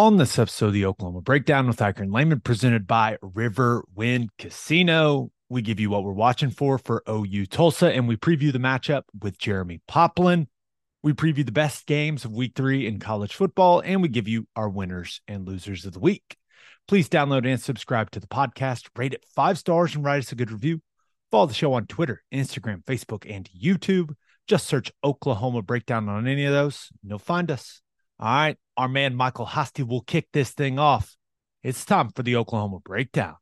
On this episode of the Oklahoma Breakdown with Ikard and Lehman, presented by River Wind Casino, we give you what we're watching for for OU Tulsa, and we preview the matchup with Jeremie Poplin. We preview the best games of week three in college football, and we give you our winners and losers of the week. Please download and subscribe to the podcast, rate it five stars, and write us a good review. Follow the show on Twitter, Instagram, Facebook, and YouTube. Just search Oklahoma Breakdown on any of those, and you'll find us. All right, our man Michael Hosty will kick this thing off. It's time for the Oklahoma Breakdown.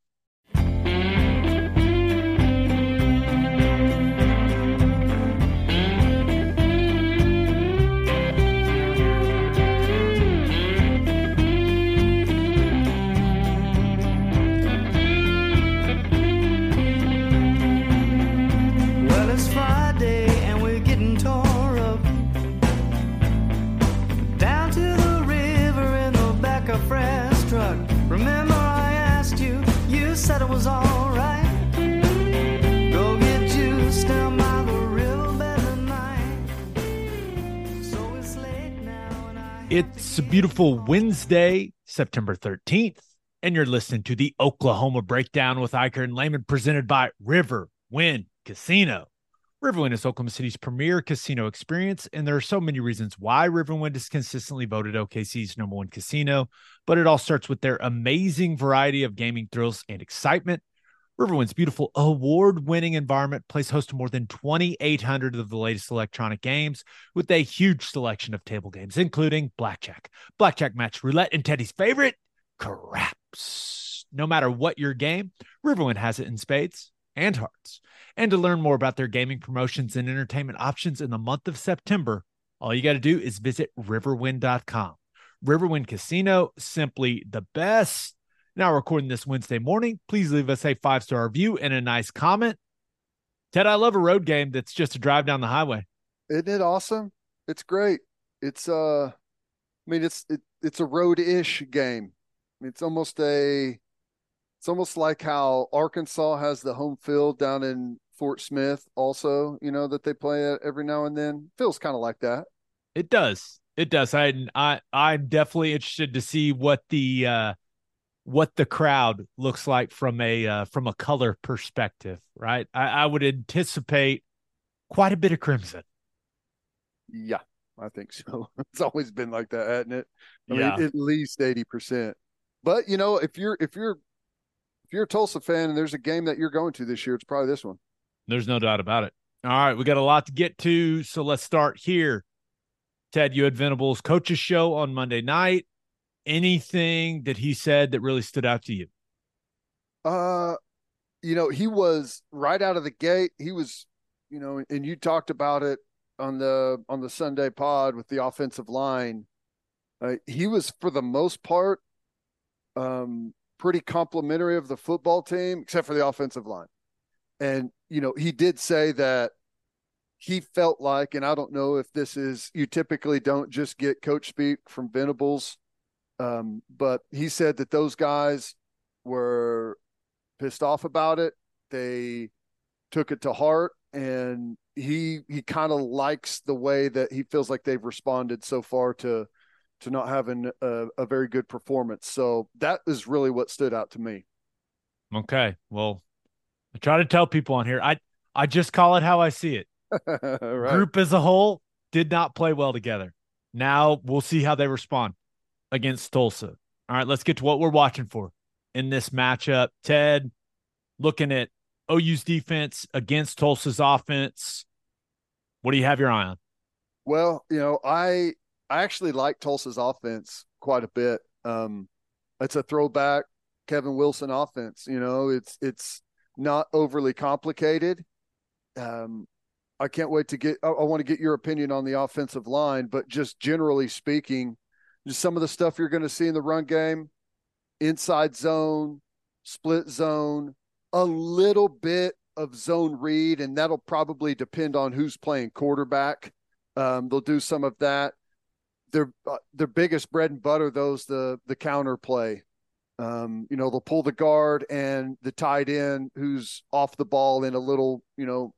It's a beautiful Wednesday, September 13th, and you're listening to the Oklahoma Breakdown with Ikard and Lehman, presented by River Wind Casino. Riverwind is Oklahoma City's premier casino experience, and there are so many reasons why Riverwind is consistently voted OKC's number one casino, but it all starts with their amazing variety of gaming thrills and excitement. Riverwind's beautiful award winning environment plays host to more than 2,800 of the latest electronic games with a huge selection of table games, including blackjack, blackjack match, roulette, and Teddy's favorite, craps. No matter what your game, Riverwind has it in spades and hearts. And to learn more about their gaming promotions and entertainment options in the month of September, all you got to do is visit riverwind.com. Riverwind Casino, simply the best. Now, recording this Wednesday morning, please leave us a five star review and a nice comment. Ted, I love a road game that's just a drive down the highway. Isn't it awesome? It's great. It's uh I mean it's it, it's a road-ish game. It's almost a it's almost like how Arkansas has the home field down in Fort Smith also, you know, that they play it every now and then. Feels kind of like that. It does. It does. I I I'm definitely interested to see what the uh what the crowd looks like from a uh, from a color perspective, right? I, I would anticipate quite a bit of crimson. Yeah, I think so. It's always been like that, hasn't it? I Yeah. mean, at least 80%. But, you know, if you're if you're if you're a Tulsa fan and there's a game that you're going to this year, it's probably this one. There's no doubt about it. All right, we got a lot to get to, so let's start here. Ted, you had Venables coach's show on Monday night. Anything that he said that really stood out to you? Uh, you know, he was right out of the gate. He was, you know, and you talked about it on the on the Sunday pod with the offensive line. Uh, he was for the most part um pretty complimentary of the football team except for the offensive line. And you know, he did say that he felt like and I don't know if this is you typically don't just get coach speak from Venables um but he said that those guys were pissed off about it. They took it to heart and he he kind of likes the way that he feels like they've responded so far to to not having a, a very good performance. So that is really what stood out to me. Okay, well, I try to tell people on here. I I just call it how I see it. right. group as a whole did not play well together. Now we'll see how they respond against Tulsa. All right, let's get to what we're watching for in this matchup. Ted, looking at OU's defense against Tulsa's offense. What do you have your eye on? Well, you know, I I actually like Tulsa's offense quite a bit. Um, it's a throwback Kevin Wilson offense. You know, it's it's not overly complicated. Um, I can't wait to get. I, I want to get your opinion on the offensive line, but just generally speaking, just some of the stuff you're going to see in the run game, inside zone, split zone, a little bit of zone read, and that'll probably depend on who's playing quarterback. Um, they'll do some of that. Their uh, their biggest bread and butter, those the the counter play. Um, you know, they'll pull the guard and the tight end who's off the ball in a little, you know,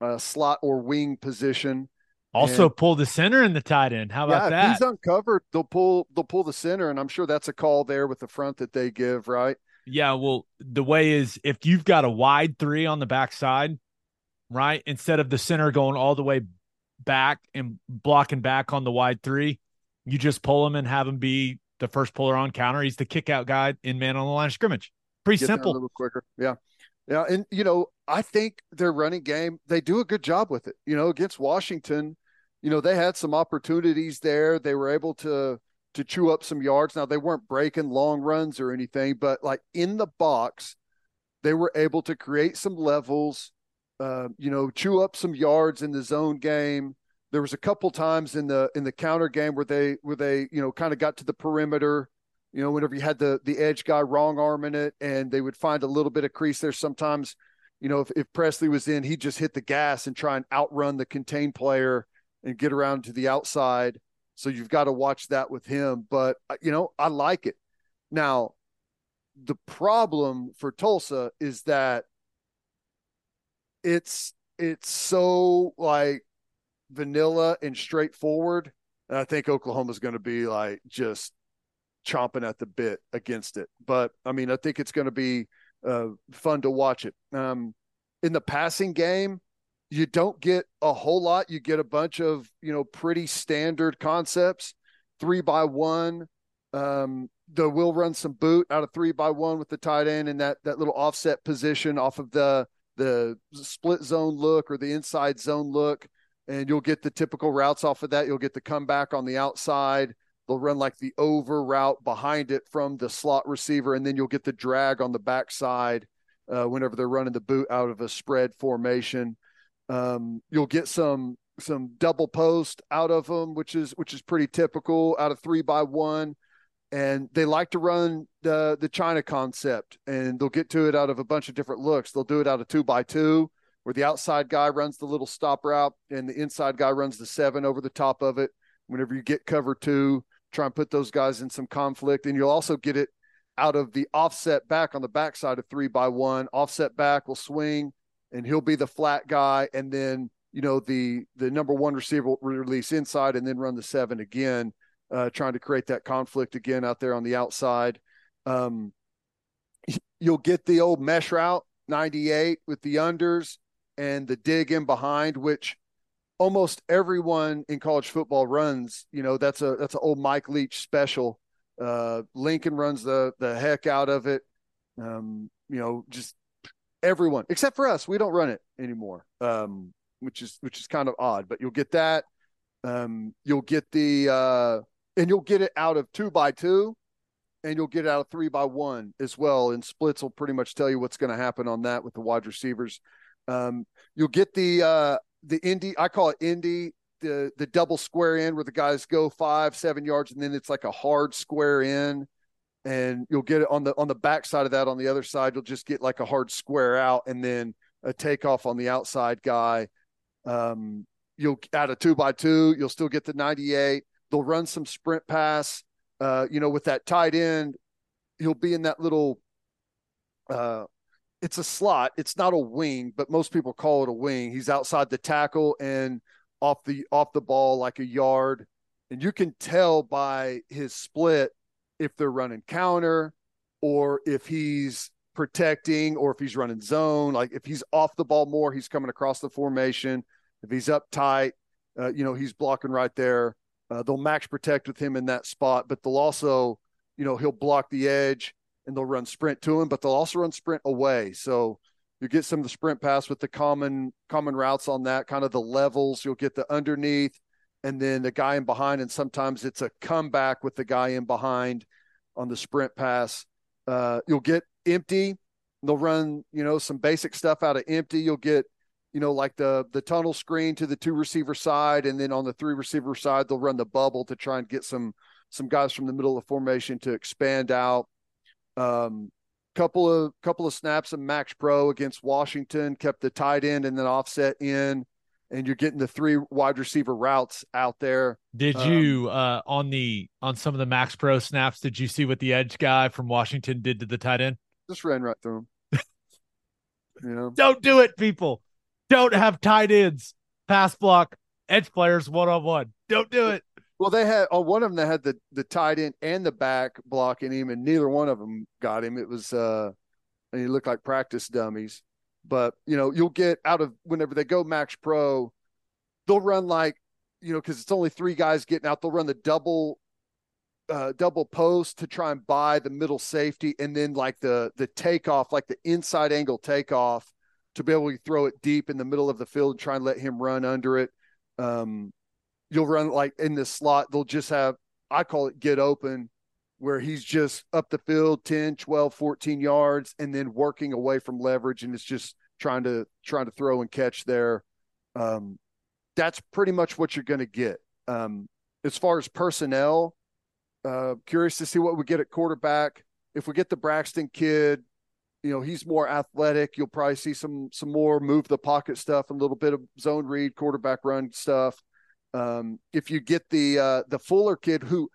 uh, slot or wing position. Also And- pull the center in the tight end. How about yeah, if that? he's uncovered, they'll pull they'll pull the center, and I'm sure that's a call there with the front that they give, right? Yeah, well, the way is if you've got a wide three on the backside, right? Instead of the center going all the way back and blocking back on the wide three, you just pull him and have him be the first puller on counter. He's the kick out guy in man on the line of scrimmage. Pretty Get there a simple. little quicker. Yeah. Yeah. And, you know, I think their running game, they do a good job with it. You know, against Washington, you know, they had some opportunities there. They were able to, to chew up some yards. Now, they weren't breaking long runs or anything, but like in the box, they were able to create some levels, uh, you know, chew up some yards in the zone game. There was a couple times in the in the counter game where they where they you know kind of got to the perimeter you know, whenever you had the the edge guy wrong arming it, and they would find a little bit of crease there. Sometimes, you know, if, if Presley was in, he'd just hit the gas and try and outrun the contained player and get around to the outside. So you've got to watch that with him. But uh, you know, I like it. Now, the problem for Tulsa is that it's it's so like vanilla and straightforward. And I think Oklahoma's going to be like just chomping at the bit against it. But I mean, I think it's going to be uh, fun to watch it. Um, in the passing game, you don't get a whole lot. You get a bunch of you know pretty standard concepts, three by one. Um, the will run some boot out of three by one with the tight end and that that little offset position off of the the split zone look or the inside zone look, and you'll get the typical routes off of that. You'll get the comeback on the outside they'll run like the over route behind it from the slot receiver, and then you'll get the drag on the backside uh, whenever they're running the boot out of a spread formation. Um, you'll get some some double post out of them, which is which is pretty typical out of three by one. And they like to run the the China concept, and they'll get to it out of a bunch of different looks. They'll do it out of two by two, where the outside guy runs the little stop route, and the inside guy runs the seven over the top of it. Whenever you get cover two, try and put those guys in some conflict. And you'll also get it out of the offset back on the backside of three by one. Offset back will swing and he'll be the flat guy. And then, you know, the the number one receiver will release inside and then run the seven again, uh, trying to create that conflict again out there on the outside. Um, you'll get the old mesh route 98 with the unders and the dig in behind, which almost everyone in college football runs. You know, that's a that's an old Mike Leach special. Uh, Lincoln runs the the heck out of it. Um, you know, just everyone except for us, we don't run it anymore. Um, which is which is kind of odd, but you'll get that. Um, you'll get the uh, and you'll get it out of two by two, and you'll get it out of three by one as well. And splits will pretty much tell you what's going to happen on that with the wide receivers. Um, you'll get the uh, the Indy, I call it Indy, the the double square in where the guys go five, seven yards, and then it's like a hard square in. And you'll get it on the on the back side of that. On the other side, you'll just get like a hard square out and then a takeoff on the outside guy. Um, you'll add a two by two, you'll still get the 98. They'll run some sprint pass. Uh, you know, with that tight end, he'll be in that little uh it's a slot. It's not a wing, but most people call it a wing. He's outside the tackle and off the off the ball like a yard. And you can tell by his split if they're running counter or if he's protecting or if he's running zone. Like if he's off the ball more, he's coming across the formation. If he's up tight, uh, you know, he's blocking right there. Uh, they'll max protect with him in that spot, but they'll also, you know, he'll block the edge and they'll run sprint to him, but they'll also run sprint away. So you get some of the sprint pass with the common common routes on that, kind of the levels. You'll get the underneath and then the guy in behind, and sometimes it's a comeback with the guy in behind on the sprint pass. Uh, you'll get empty. They'll run, you know, some basic stuff out of empty. You'll get, you know, like the the tunnel screen to the two receiver side, and then on the three receiver side, they'll run the bubble to try and get some some guys from the middle of the formation to expand out. Um, couple of couple of snaps of Max Pro against Washington kept the tight end and then offset in, and you're getting the three wide receiver routes out there. Did Um, you uh on the on some of the Max Pro snaps? Did you see what the edge guy from Washington did to the tight end? Just ran right through him. you know, Don't do it, people. Don't have tight ends pass block edge players one on one. Don't do it. Well, they had on oh, one of them that had the the tight end and the back blocking him, and neither one of them got him. It was uh, and he looked like practice dummies. But you know, you'll get out of whenever they go max pro, they'll run like you know because it's only three guys getting out. They'll run the double uh, double post to try and buy the middle safety, and then like the the takeoff, like the inside angle takeoff, to be able to throw it deep in the middle of the field and try and let him run under it. Um, you'll run like in the slot, they'll just have, I call it get open, where he's just up the field 10, 12, 14 yards and then working away from leverage and it's just trying to trying to throw and catch there. Um, that's pretty much what you're going to get. Um, as far as personnel, uh, curious to see what we get at quarterback. If we get the Braxton kid, you know he's more athletic. You'll probably see some some more move the pocket stuff, and a little bit of zone read, quarterback run stuff. Um, if you get the uh, the Fuller kid, who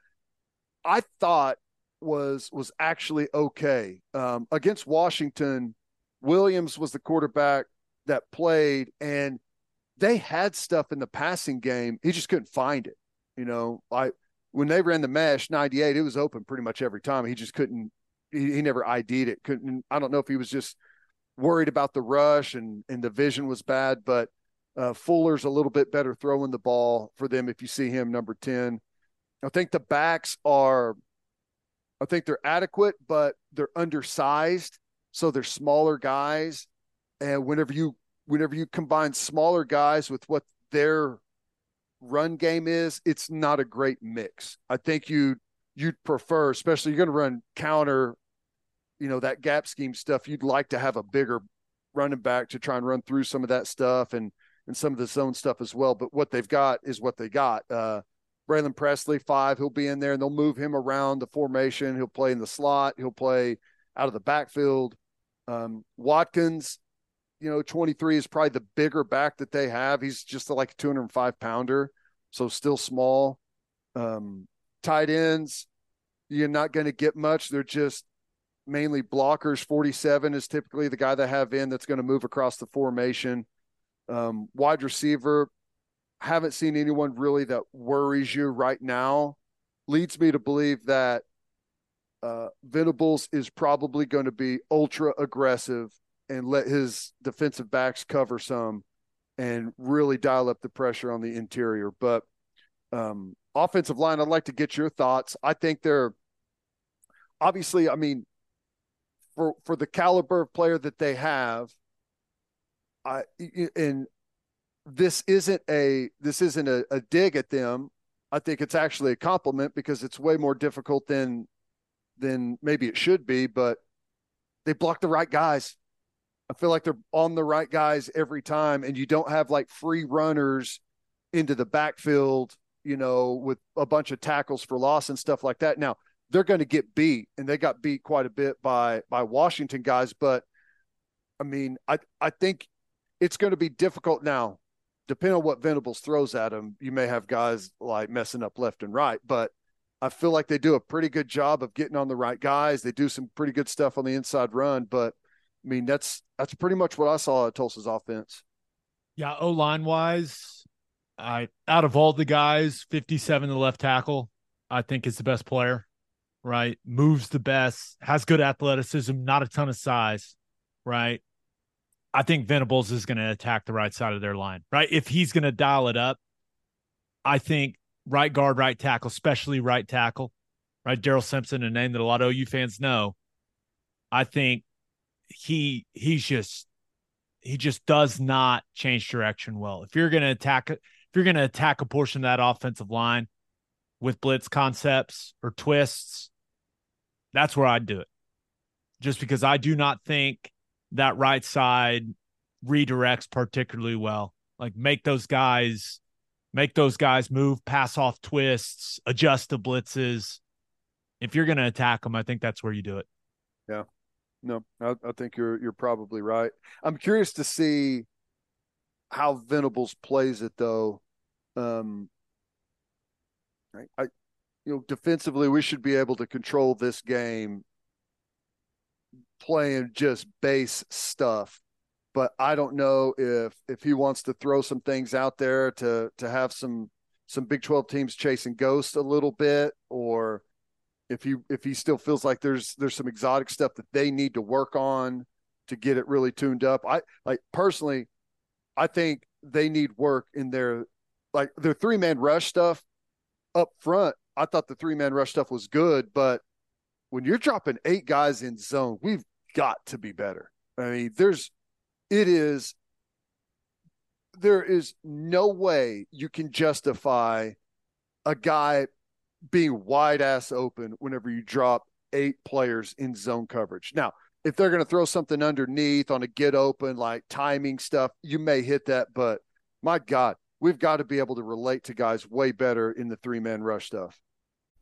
I thought was was actually okay um, against Washington, Williams was the quarterback that played, and they had stuff in the passing game. He just couldn't find it. You know, I when they ran the mesh 98, it was open pretty much every time. He just couldn't. He, he never ID'd it. Couldn't. I don't know if he was just worried about the rush and and the vision was bad, but uh, Fuller's a little bit better throwing the ball for them if you see him number 10. I think the backs are, I think they're adequate, but they're undersized. So they're smaller guys. And whenever you, whenever you combine smaller guys with what their run game is, it's not a great mix. I think you, you'd prefer, especially you're going to run counter, you know, that gap scheme stuff. You'd like to have a bigger running back to try and run through some of that stuff and and some of the zone stuff as well. But what they've got is what they got. Uh, Braylin Presley, five, he'll be in there and they'll move him around the formation. He'll play in the slot, he'll play out of the backfield. Um, Watkins, you know, 23 is probably the bigger back that they have. He's just like a 205 pounder, so still small. Um, tight ends, you're not going to get much. They're just mainly blockers. 47 is typically the guy they have in that's going to move across the formation. Um, wide receiver, haven't seen anyone really that worries you right now. Leads me to believe that uh, Venables is probably going to be ultra aggressive and let his defensive backs cover some and really dial up the pressure on the interior. But um, offensive line, I'd like to get your thoughts. I think they're obviously, I mean, for for the caliber of player that they have, I and this isn't a this isn't a, a dig at them. I think it's actually a compliment because it's way more difficult than than maybe it should be, but they block the right guys. I feel like they're on the right guys every time, and you don't have like free runners into the backfield, you know, with a bunch of tackles for loss and stuff like that. Now they're going to get beat, and they got beat quite a bit by by Washington guys. But I mean, I I think it's going to be difficult now. Depending on what Venables throws at him, you may have guys like messing up left and right. But I feel like they do a pretty good job of getting on the right guys. They do some pretty good stuff on the inside run. But I mean, that's that's pretty much what I saw at Tulsa's offense. Yeah, O line wise, I out of all the guys, 57 the left tackle, I think is the best player, right? Moves the best, has good athleticism, not a ton of size, right? I think Venables is going to attack the right side of their line, right? If he's going to dial it up, I think right guard, right tackle, especially right tackle, right? Daryl Simpson, a name that a lot of OU fans know. I think he he's just he just does not change direction well. If you're going to attack if you're going to attack a portion of that offensive line with blitz concepts or twists, that's where I'd do it. Just because I do not think that right side redirects particularly well. Like make those guys make those guys move, pass off twists, adjust the blitzes. If you're going to attack them, I think that's where you do it. Yeah. No, I, I, think you're you're probably right. I'm curious to see how Venables plays it though. Um, I, I you know defensively we should be able to control this game playing just base stuff. but I don't know if if he wants to throw some things out there to to have some some Big 12 teams chasing ghosts a little bit or if he if he still feels like there's there's some exotic stuff that they need to work on to get it really tuned up. I like personally I think they need work in their like their three man rush stuff up front. I thought the three man rush stuff was good, but when you're dropping eight guys in zone, we've got to be better. I mean, there's it is there is no way you can justify a guy being wide ass open whenever you drop eight players in zone coverage. Now, if they're going to throw something underneath on a get open, like timing stuff, you may hit that. But my God, we've got to be able to relate to guys way better in the three man rush stuff.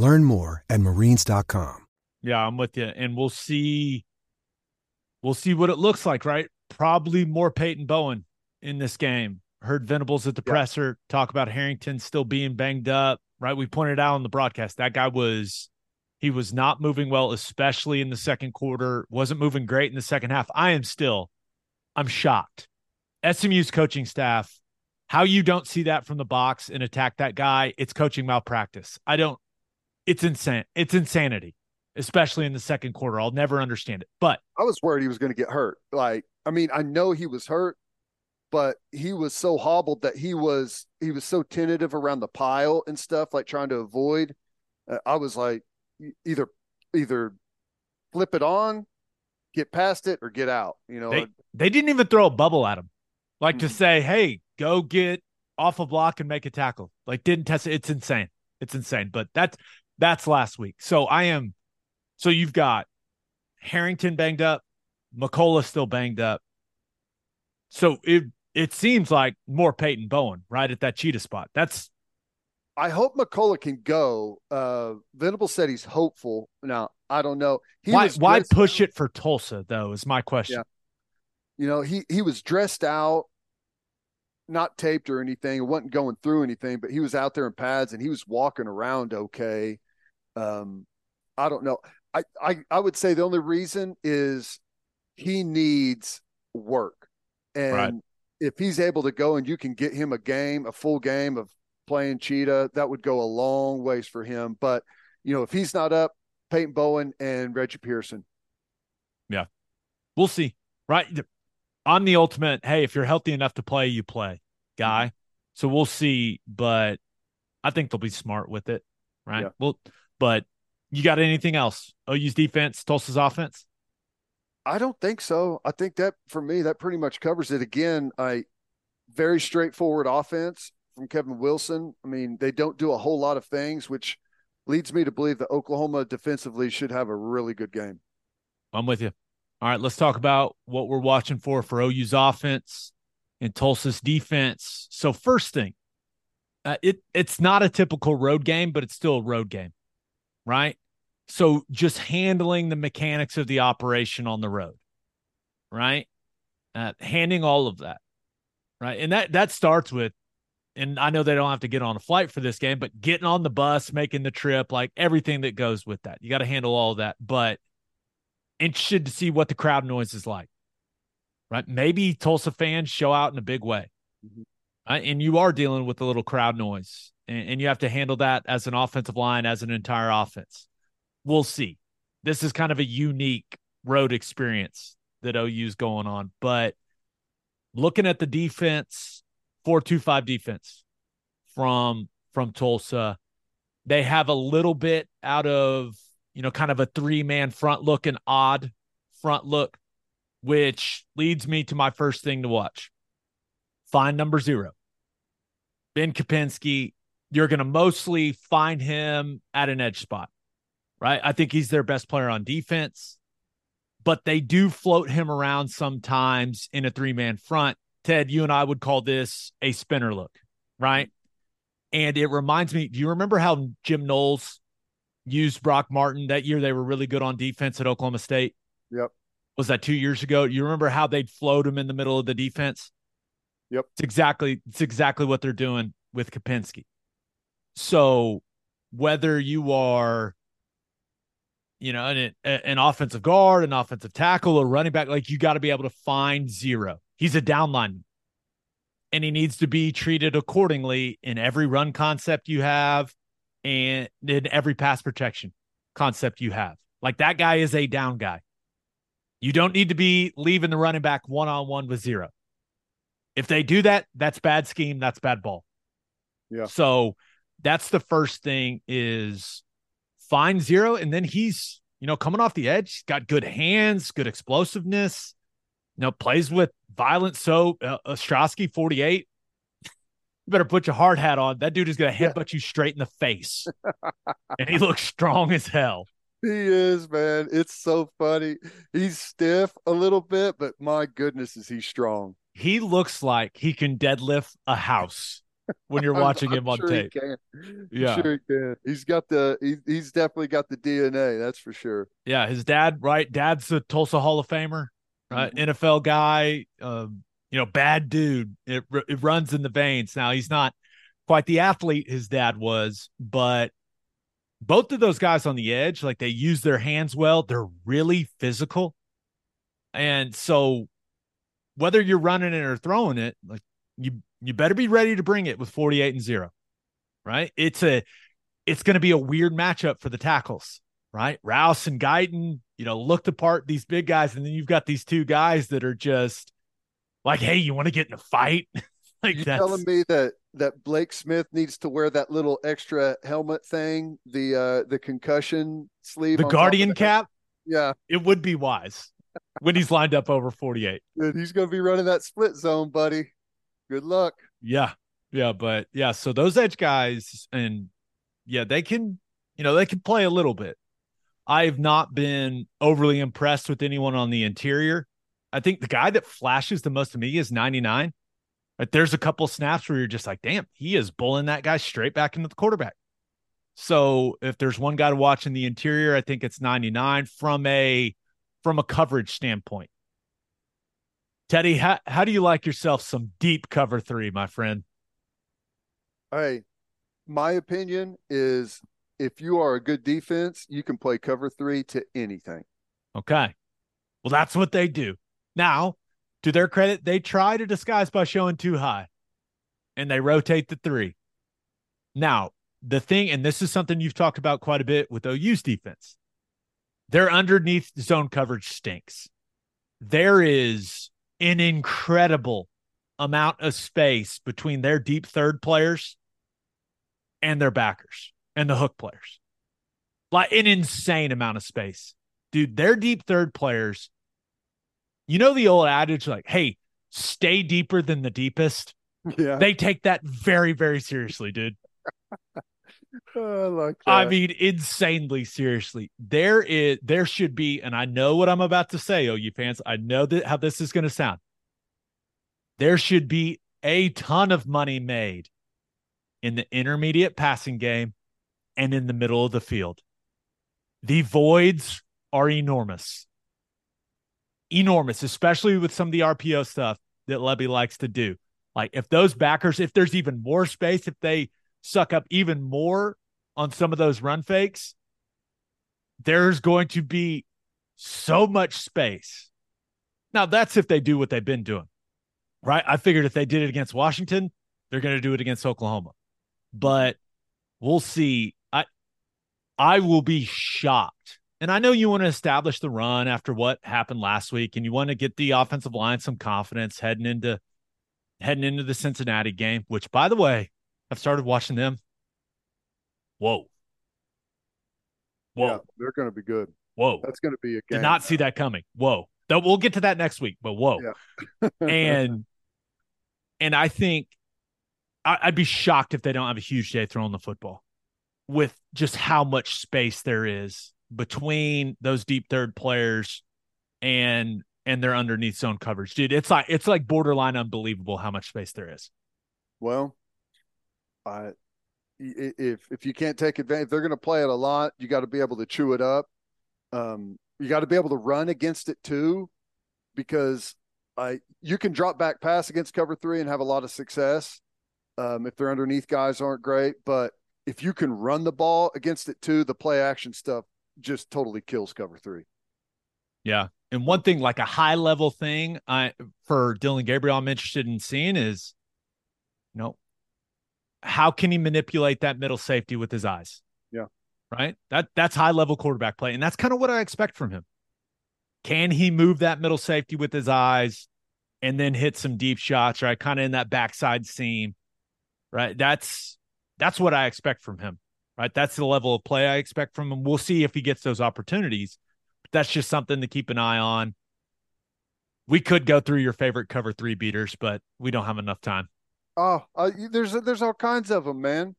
Learn more at marines.com. Yeah, I'm with you. And we'll see we'll see what it looks like, right? Probably more Peyton Bowen in this game. Heard Venables at the Yeah. presser talk about Harrington still being banged up, right? We pointed out on the broadcast that guy was he was not moving well, especially in the second quarter. Wasn't moving great in the second half. I am still I'm shocked. SMU's coaching staff, how you don't see that from the box and attack that guy, it's coaching malpractice. I don't it's insane. It's insanity, especially in the second quarter. I'll never understand it. But I was worried he was going to get hurt. Like, I mean, I know he was hurt, but he was so hobbled that he was he was so tentative around the pile and stuff, like trying to avoid. Uh, I was like, either either flip it on, get past it, or get out. You know, they they didn't even throw a bubble at him, like to Mhm. say, "Hey, go get off a block and make a tackle." Like didn't test it. It's insane. It's insane. But that's that's last week. So I am. So you've got Harrington banged up, McCullough still banged up. So it it seems like more Peyton Bowen right at that cheetah spot. That's I hope McCullough can go. Uh, Venable said he's hopeful. Now I don't know. He why why dressed- push it for Tulsa though is my question. Yeah. You know, he he was dressed out, not taped or anything. It wasn't going through anything, but he was out there in pads and he was walking around okay. Um, I don't know. I I I would say the only reason is he needs work, and Right. if he's able to go and you can get him a game, a full game of playing cheetah, that would go a long ways for him. But you know, if he's not up, Peyton Bowen and Reggie Pearson. Yeah. We'll see. Right. I'm the ultimate. Hey, if you're healthy enough to play, you play guy. Mm-hmm. So we'll see. But I think they'll be smart with it. Right. Yeah. Well, but you got anything else? OU's defense, Tulsa's offense? I don't think so. I think that for me, that pretty much covers it. Again, I very straightforward offense from Kevin Wilson. I mean, they don't do a whole lot of things, which leads me to believe that Oklahoma defensively should have a really good game. I'm with you. All right. Let's talk about what we're watching for for OU's offense and Tulsa's defense. So, first thing, uh, it it's not a typical road game, but it's still a road game, right? So, just handling the mechanics of the operation on the road, right? Uh, handing all of that. right? And that that starts with, and I know they don't have to get on a flight for this game, but getting on the bus, making the trip, like everything that goes with that. You got to handle all of that. But interested to see what the crowd noise is like, right? Maybe Tulsa fans show out in a big way, Mhm. right? And you are dealing with a little crowd noise, and, and you have to handle that as an offensive line, as an entire offense. We'll see. This is kind of a unique road experience that OU's going on, but looking at the defense, four two five defense from from Tulsa, they have a little bit out of you know kind of a three man front look, an odd front look, which leads me to my first thing to watch. Find number zero, Ben Kopenski. You're going to mostly find him at an edge spot, right? I think he's their best player on defense but they do float him around sometimes in a three man front. Ted, you and I would call this a spinner look, right? And it reminds me, do you remember how Jim Knowles used Brock Martin that year? They were really good on defense at Oklahoma State. Yep. Was that two years ago? You remember how they'd float him in the middle of the defense? Yep. It's exactly it's exactly what they're doing with Kopenski. So whether you are you know, an, an offensive guard, an offensive tackle, a running back. Like you got to be able to find zero. He's a down lineman, and he needs to be treated accordingly in every run concept you have, and in every pass protection concept you have. Like that guy is a down guy. You don't need to be leaving the running back one on one with zero. If they do that, that's bad scheme. That's bad ball. Yeah. So that's the first thing is find zero, and then he's you know coming off the edge. Got good hands, good explosiveness. You know, plays with violence. So uh, Ostrowski forty eight. You better put your hard hat on. That dude is going to Yeah. headbutt you straight in the face, and he looks strong as hell. He is, man. It's so funny. He's stiff a little bit, but my goodness, is he strong? He looks like he can deadlift a house when you're I'm- watching I'm him on sure tape. He can. I'm Yeah. sure he can. He's got the. He, he's definitely got the DNA. That's for sure. Yeah, his dad, right? Dad's a Tulsa Hall of Famer, right? NFL guy, um, you know, bad dude. It, it runs in the veins. Now he's not quite the athlete his dad was, but both of those guys on the edge, like they use their hands well. They're really physical, and so whether you're running it or throwing it, like you, you better be ready to bring it with 48 and zero, right? It's a, it's going to be a weird matchup for the tackles right? Rouse and Guyton, you know, looked apart these big guys, and then you've got these two guys that are just like, hey, you want to get in a fight? like you that's telling me that that Blake Smith needs to wear that little extra helmet thing, the uh the concussion sleeve, the on top of guardian cap. Yeah, It would be wise when he's lined up over 48. dude, he's gonna be running that split zone, buddy. Good luck. Yeah. Yeah. But yeah, so those edge guys, and yeah, they can, you know, they can play a little bit. I've not been overly impressed with anyone on the interior. I think the guy that flashes the most to me is 99. But there's a couple snaps where you're just like, damn, he is bullying that guy straight back into the quarterback. So if there's one guy to watch in the interior, I think it's 99 from a from a coverage standpoint. Teddy, how, how do you like yourself some deep cover three, my friend? Hey, my opinion is if you are a good defense, you can play cover three to anything. Okay. Well, that's what they do. Now, to their credit, they try to disguise by showing too high and they rotate the three. Now, the thing, and this is something you've talked about quite a bit with OU's defense, their underneath zone coverage stinks. There is an incredible amount of space between their deep third players and their backers and the hook players. Like an insane amount of space. Dude, their deep third players, you know the old adage like, hey, stay deeper than the deepest. Yeah, They take that very, very seriously, dude. Oh, I like. I mean, insanely seriously. There is there should be, and I know what I'm about to say, OU fans. I know that how this is going to sound. There should be a ton of money made in the intermediate passing game and in the middle of the field. The voids are enormous. Enormous, especially with some of the RPO stuff that Lebby likes to do. Like if those backers, if there's even more space, if they suck up even more on some of those run fakes, there's going to be so much space. Now, that's if they do what they've been doing, right? I figured if they did it against Washington, they're going to do it against Oklahoma. But we'll see. I I will be shocked. And I know you want to establish the run after what happened last week and you want to get the offensive line some confidence heading into heading into the Cincinnati game, which by the way, I've started watching them. Whoa. Whoa. Yeah, they're going to be good. Whoa. That's going to be a game. Did not see that coming. Whoa. Though we'll get to that next week, but whoa. Yeah. and and I think I, I'd be shocked if they don't have a huge day throwing the football with just how much space there is between those deep third players and and their underneath zone coverage. Dude, it's like it's like borderline unbelievable how much space there is. Well, I if if you can't take advantage, they're going to play it a lot, you got to be able to chew it up. Um, you got to be able to run against it too, because I you can drop back pass against cover three and have a lot of success. Um, if their underneath guys aren't great, but if you can run the ball against it too, the play action stuff just totally kills cover three. Yeah. And one thing, like a high level thing, I for Dillon Gabriel, I'm interested in seeing is, you know, how can he manipulate that middle safety with his eyes? Yeah. Right. That that's high level quarterback play, and that's kind of what I expect from him. Can he move that middle safety with his eyes, and then hit some deep shots? Right, kind of in that backside seam. Right. That's that's what I expect from him. Right. That's the level of play I expect from him. We'll see if he gets those opportunities. But that's just something to keep an eye on. We could go through your favorite cover three beaters, but we don't have enough time. Oh, uh, there's there's all kinds of them, man.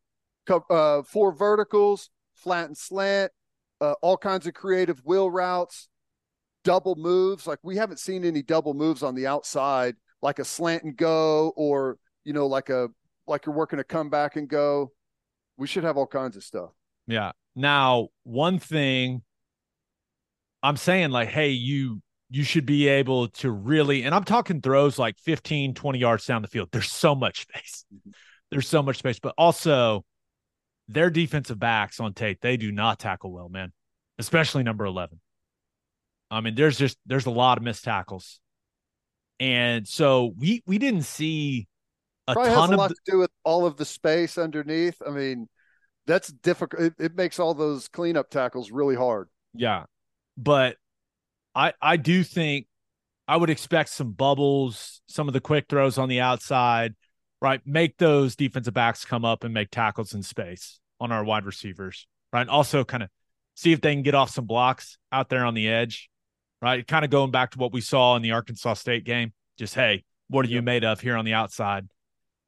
Uh, four verticals, flat and slant, uh, all kinds of creative wheel routes, double moves. Like we haven't seen any double moves on the outside, like a slant and go, or you know, like a like you're working a comeback and go. We should have all kinds of stuff. Yeah. Now, one thing I'm saying, like, hey, you you should be able to really, and I'm talking throws like 15, 20 yards down the field. There's so much space. Mm-hmm. There's so much space, but also their defensive backs on tape, they do not tackle well, man, especially number 11. I mean, there's just, there's a lot of missed tackles. And so we, we didn't see a Probably ton has a lot to do with all of the space underneath. I mean, that's difficult. It, it makes all those cleanup tackles really hard. Yeah. But I I do think I would expect some bubbles, some of the quick throws on the outside, right? Make those defensive backs come up and make tackles in space on our wide receivers, right? Also kind of see if they can get off some blocks out there on the edge, right? Kind of going back to what we saw in the Arkansas State game. Just hey, what are you made of here on the outside?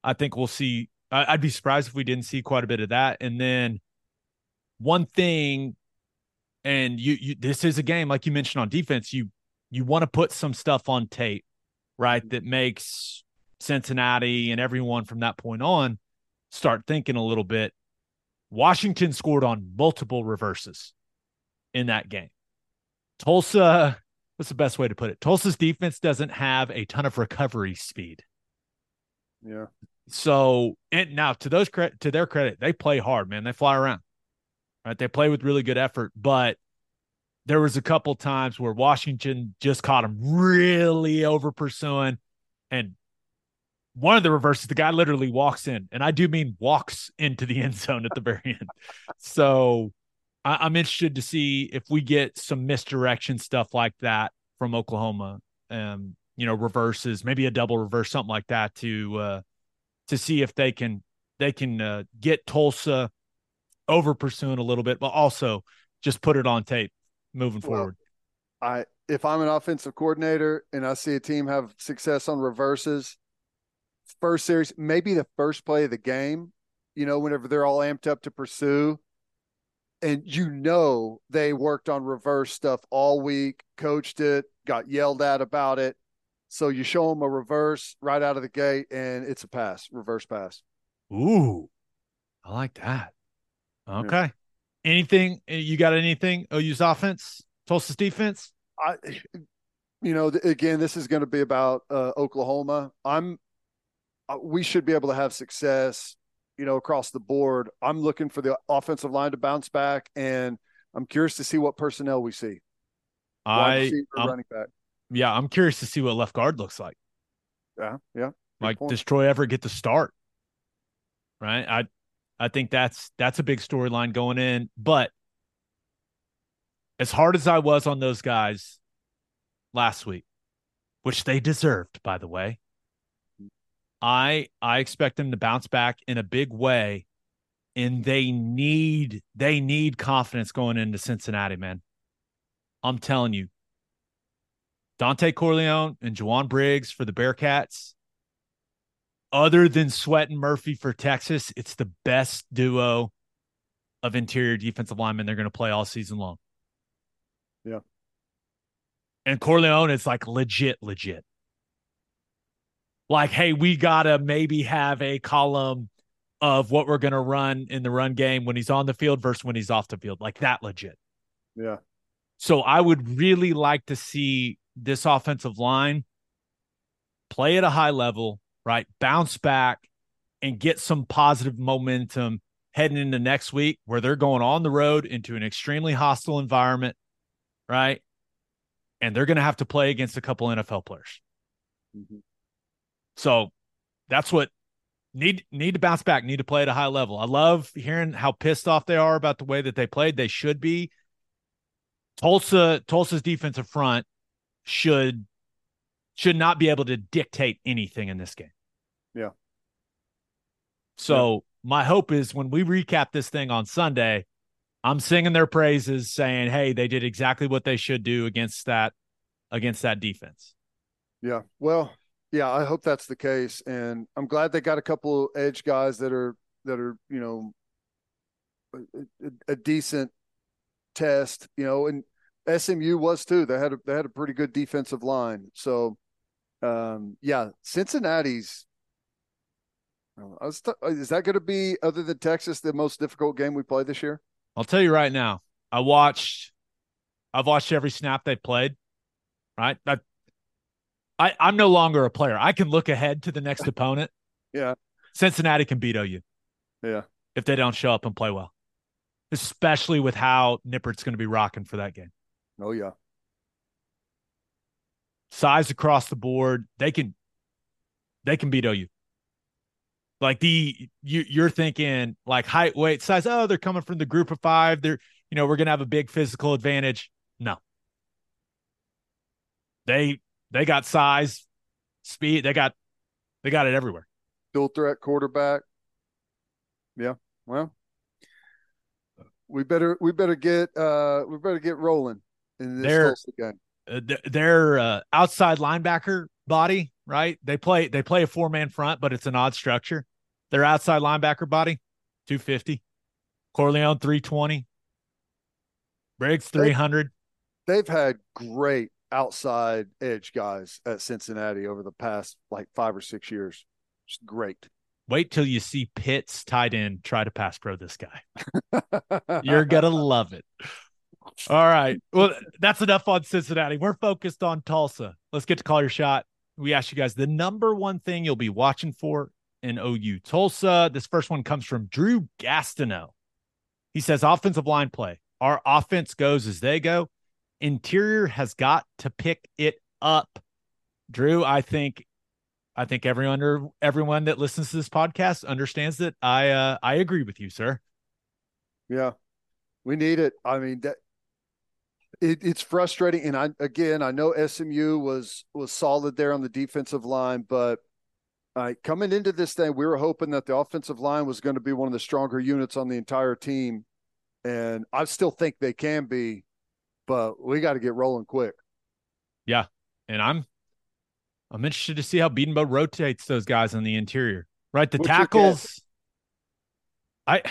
I think we'll see. I'd be surprised if we didn't see quite a bit of that. And then one thing and you, you this is a game like you mentioned on defense you you want to put some stuff on tape right? That makes cincinnati and everyone from that point on start thinking a little bit. Washington scored on multiple reverses in that game. Tulsa what's the best way to put it? Tulsa's defense doesn't have a ton of recovery speed. Yeah. so and now to those credit to their credit they play hard man. They fly around right? They play with really good effort, but there was a couple times where Washington just caught them really over pursuing, and one of the reverses, the guy literally walks in, and I do mean walks into the end zone at the very end. So I, I'm interested to see if we get some misdirection stuff like that from Oklahoma. Um, you know, reverses, maybe a double reverse, something like that, to uh, to see if they can they can uh, get Tulsa over pursuing a little bit, but also just put it on tape moving Well, forward. I if I'm an offensive coordinator and I see a team have success on reverses, first series, maybe the first play of the game, you know, whenever they're all amped up to pursue, and you know they worked on reverse stuff all week, coached it, got yelled at about it. So you show them a reverse right out of the gate, and it's a pass, reverse pass. Ooh, I like that. Okay. Anything you got? Anything OU's offense, Tulsa's defense? I, you know, again, this is going to be about uh, Oklahoma. I'm, uh, we should be able to have success, you know, across the board. I'm looking for the offensive line to bounce back, and I'm curious to see what personnel we see. I I'm- running back. yeah, I'm curious to see what left guard looks like. Yeah, yeah. Like, point. does Troy ever get the start? Right. I I think that's that's a big storyline going in. But as hard as I was on those guys last week, which they deserved, by the way, I I expect them to bounce back in a big way. And they need they need confidence going into Cincinnati, man. I'm telling you. Dontay Corleone and Jowon Briggs for the Bearcats other than Sweat and Murphy for Texas, it's the best duo of interior defensive linemen they're going to play all season long. Yeah. And Corleone is like legit, legit. Like, hey, we got to maybe have a column of what we're going to run in the run game when he's on the field versus when he's off the field. Like that legit. Yeah. So I would really like to see this offensive line play at a high level, right? Bounce back and get some positive momentum heading into next week where they're going on the road into an extremely hostile environment, right? And they're going to have to play against a couple NFL players. Mhm. So that's what need need to bounce back, need to play at a high level. I love hearing how pissed off they are about the way that they played. They should be. Tulsa Tulsa's defensive front should should not be able to dictate anything in this game. Yeah. So my hope is when we recap this thing on Sunday, I'm singing their praises, saying, "Hey, they did exactly what they should do against that against that defense." Yeah. Well, yeah, I hope that's the case. And I'm glad they got a couple edge guys that are that are, you know, a, a, a decent test, you know, and SMU was too. They had a they had a pretty good defensive line. So um yeah, Cincinnati's t- is that going to be other than Texas the most difficult game we play this year? I'll tell you right now. I watched I've watched every snap they played. Right? I, I I'm no longer a player. I can look ahead to the next opponent. Yeah. Cincinnati can beat OU Yeah. if they don't show up and play well. Especially with how Nippert's going to be rocking for that game. Oh yeah. Size across the board, they can they can beat OU. Like the you you're thinking like height, weight, size. Oh, they're coming from the group of five. They're you know we're gonna have a big physical advantage. No, they they got size, speed. They got they got it everywhere. dual threat quarterback. Yeah. Well, we better we better get uh we better get rolling in this They're- game. Uh, their uh, outside linebacker body, right? They play they play a four man front, but it's an odd structure. Their outside linebacker body, two fifty. Corleone three twenty. Briggs three hundred. They've had great outside edge guys at Cincinnati over the past like five or six years. Just great. Wait till you see Pitts tight end try to pass pro this guy. You're gonna love it. All right. Well, that's enough on Cincinnati. We're focused on Tulsa. Let's get to call your shot. We asked you guys the number one thing you'll be watching for in OU Tulsa. This first one comes from Drew Gastineau. He says offensive line play. Our offense goes as they go. Interior has got to pick it up. Drew, I think I think everyone everyone that listens to this podcast understands that I uh, I agree with you, sir. Yeah, we need it. I mean that it, it's frustrating, and I again I know SMU was was solid there on the defensive line, but uh, coming into this thing, we were hoping that the offensive line was going to be one of the stronger units on the entire team, and I still think they can be, but we got to get rolling quick. Yeah, and I'm I'm interested to see how Bedenbaugh rotates those guys on the interior. Right, the What's tackles. I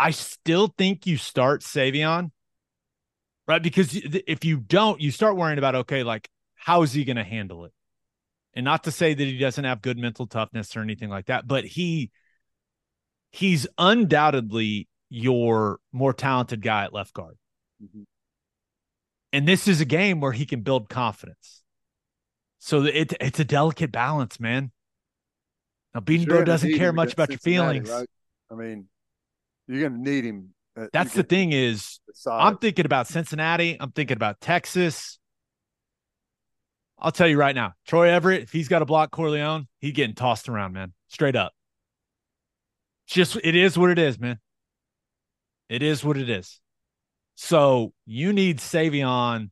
I still think you start Savion, right? Because if you don't, you start worrying about okay, like how is he going to handle it? And not to say that he doesn't have good mental toughness or anything like that, but he he's undoubtedly your more talented guy at left guard. Mhm. And this is a game where he can build confidence. So it it's a delicate balance, man. Now Bedenbaugh You're doesn't care much about your feelings. right? I mean, you're going to need him. Uh, at- That's the thing is. I'm thinking about Cincinnati. I'm thinking about Texas. I'll tell you right now, Troy Everett, if he's got to block Corleone, he's getting tossed around, man. Straight up. Just it is what it is, man. It is what it is. So you need Savion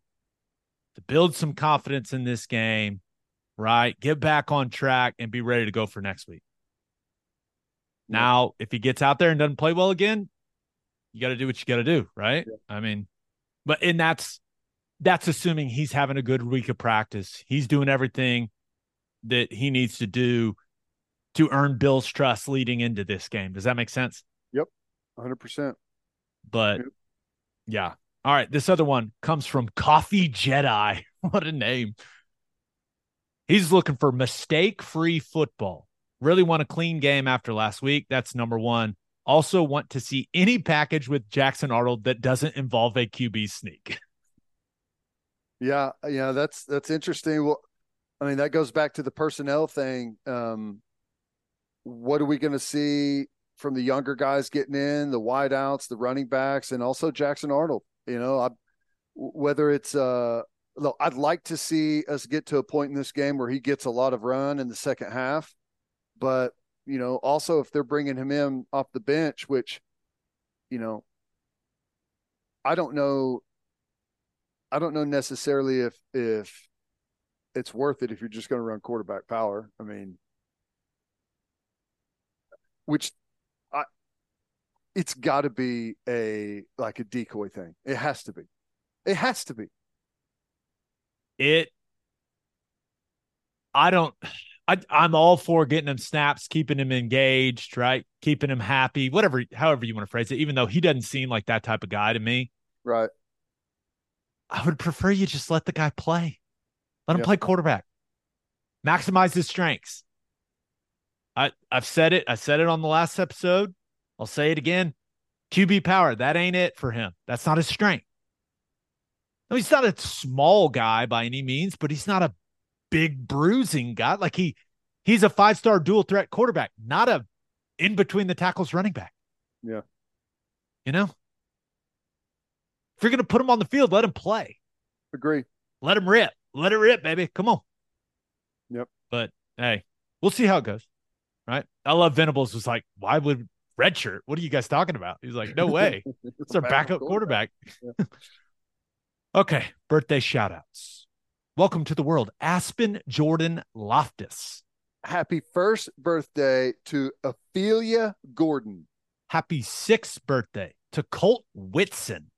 to build some confidence in this game, right? Get back on track and be ready to go for next week. Now, if he gets out there and doesn't play well again, you got to do what you got to do, right? I mean, but and that's that's assuming he's having a good week of practice. He's doing everything that he needs to do to earn Bill's trust leading into this game. Does that make sense? Yep. 100%. But Yep. yeah. All right. This other one comes from Coffee Jedi. what a name. He's looking for mistake free football. Really want a clean game after last week. That's number one. Also, want to see any package with Jackson Arnold that doesn't involve a QB sneak. Yeah, yeah, that's that's interesting. Well, I mean, that goes back to the personnel thing. Um, what are we going to see from the younger guys getting in, the wideouts, the running backs, and also Jackson Arnold? You know, I, whether it's uh, look, I'd like to see us get to a point in this game where he gets a lot of run in the second half, but you know, also if they're bringing him in off the bench, which, you know, I don't know I don't know necessarily if if it's worth it if you're just going to run quarterback power. I mean, which I it's got to be a like a decoy thing. It has to be. It has to be. It, I don't, I, I'm all for getting him snaps, keeping him engaged, right? Keeping him happy, whatever, however you want to phrase it, even though he doesn't seem like that type of guy to me. Right. I would prefer you just let the guy play. Let him Yep. play quarterback. Maximize his strengths. I I've said it. I said it on the last episode. I'll say it again. QB power, that ain't it for him. That's not his strength. No, he's not a small guy by any means, but he's not a big bruising guy. Like he he's a five-star dual threat quarterback, not a in between the tackles running back. Yeah. You know? If you're gonna put him on the field, let him play Agree. let him rip. Let it rip, baby. Come on. Yep. But hey, we'll see how it goes. Right. I love Venables was like, why would redshirt? What are you guys talking about? He's like, no way. It's our backup quarterback. okay. Birthday shout outs. Welcome to the world. Aspen Jordan Loftus. Happy first birthday to Ophelia Gordon. Happy sixth birthday to Colt Whitson.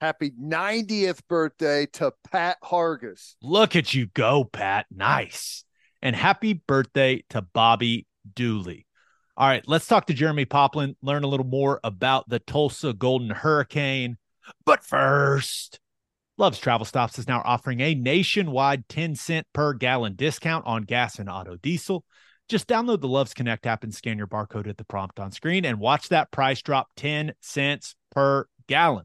Happy 90th birthday to Pat Hargis. Look at you go, Pat. Nice. And happy birthday to Bobby Dooley. All right, let's talk to Jeremie Poplin, learn a little more about the Tulsa Golden Hurricane. But first, Love's Travel Stops is now offering a nationwide 10 cent per gallon discount on gas and auto diesel. Just download the Love's Connect app and scan your barcode at the prompt on screen and watch that price drop 10 cents per gallon.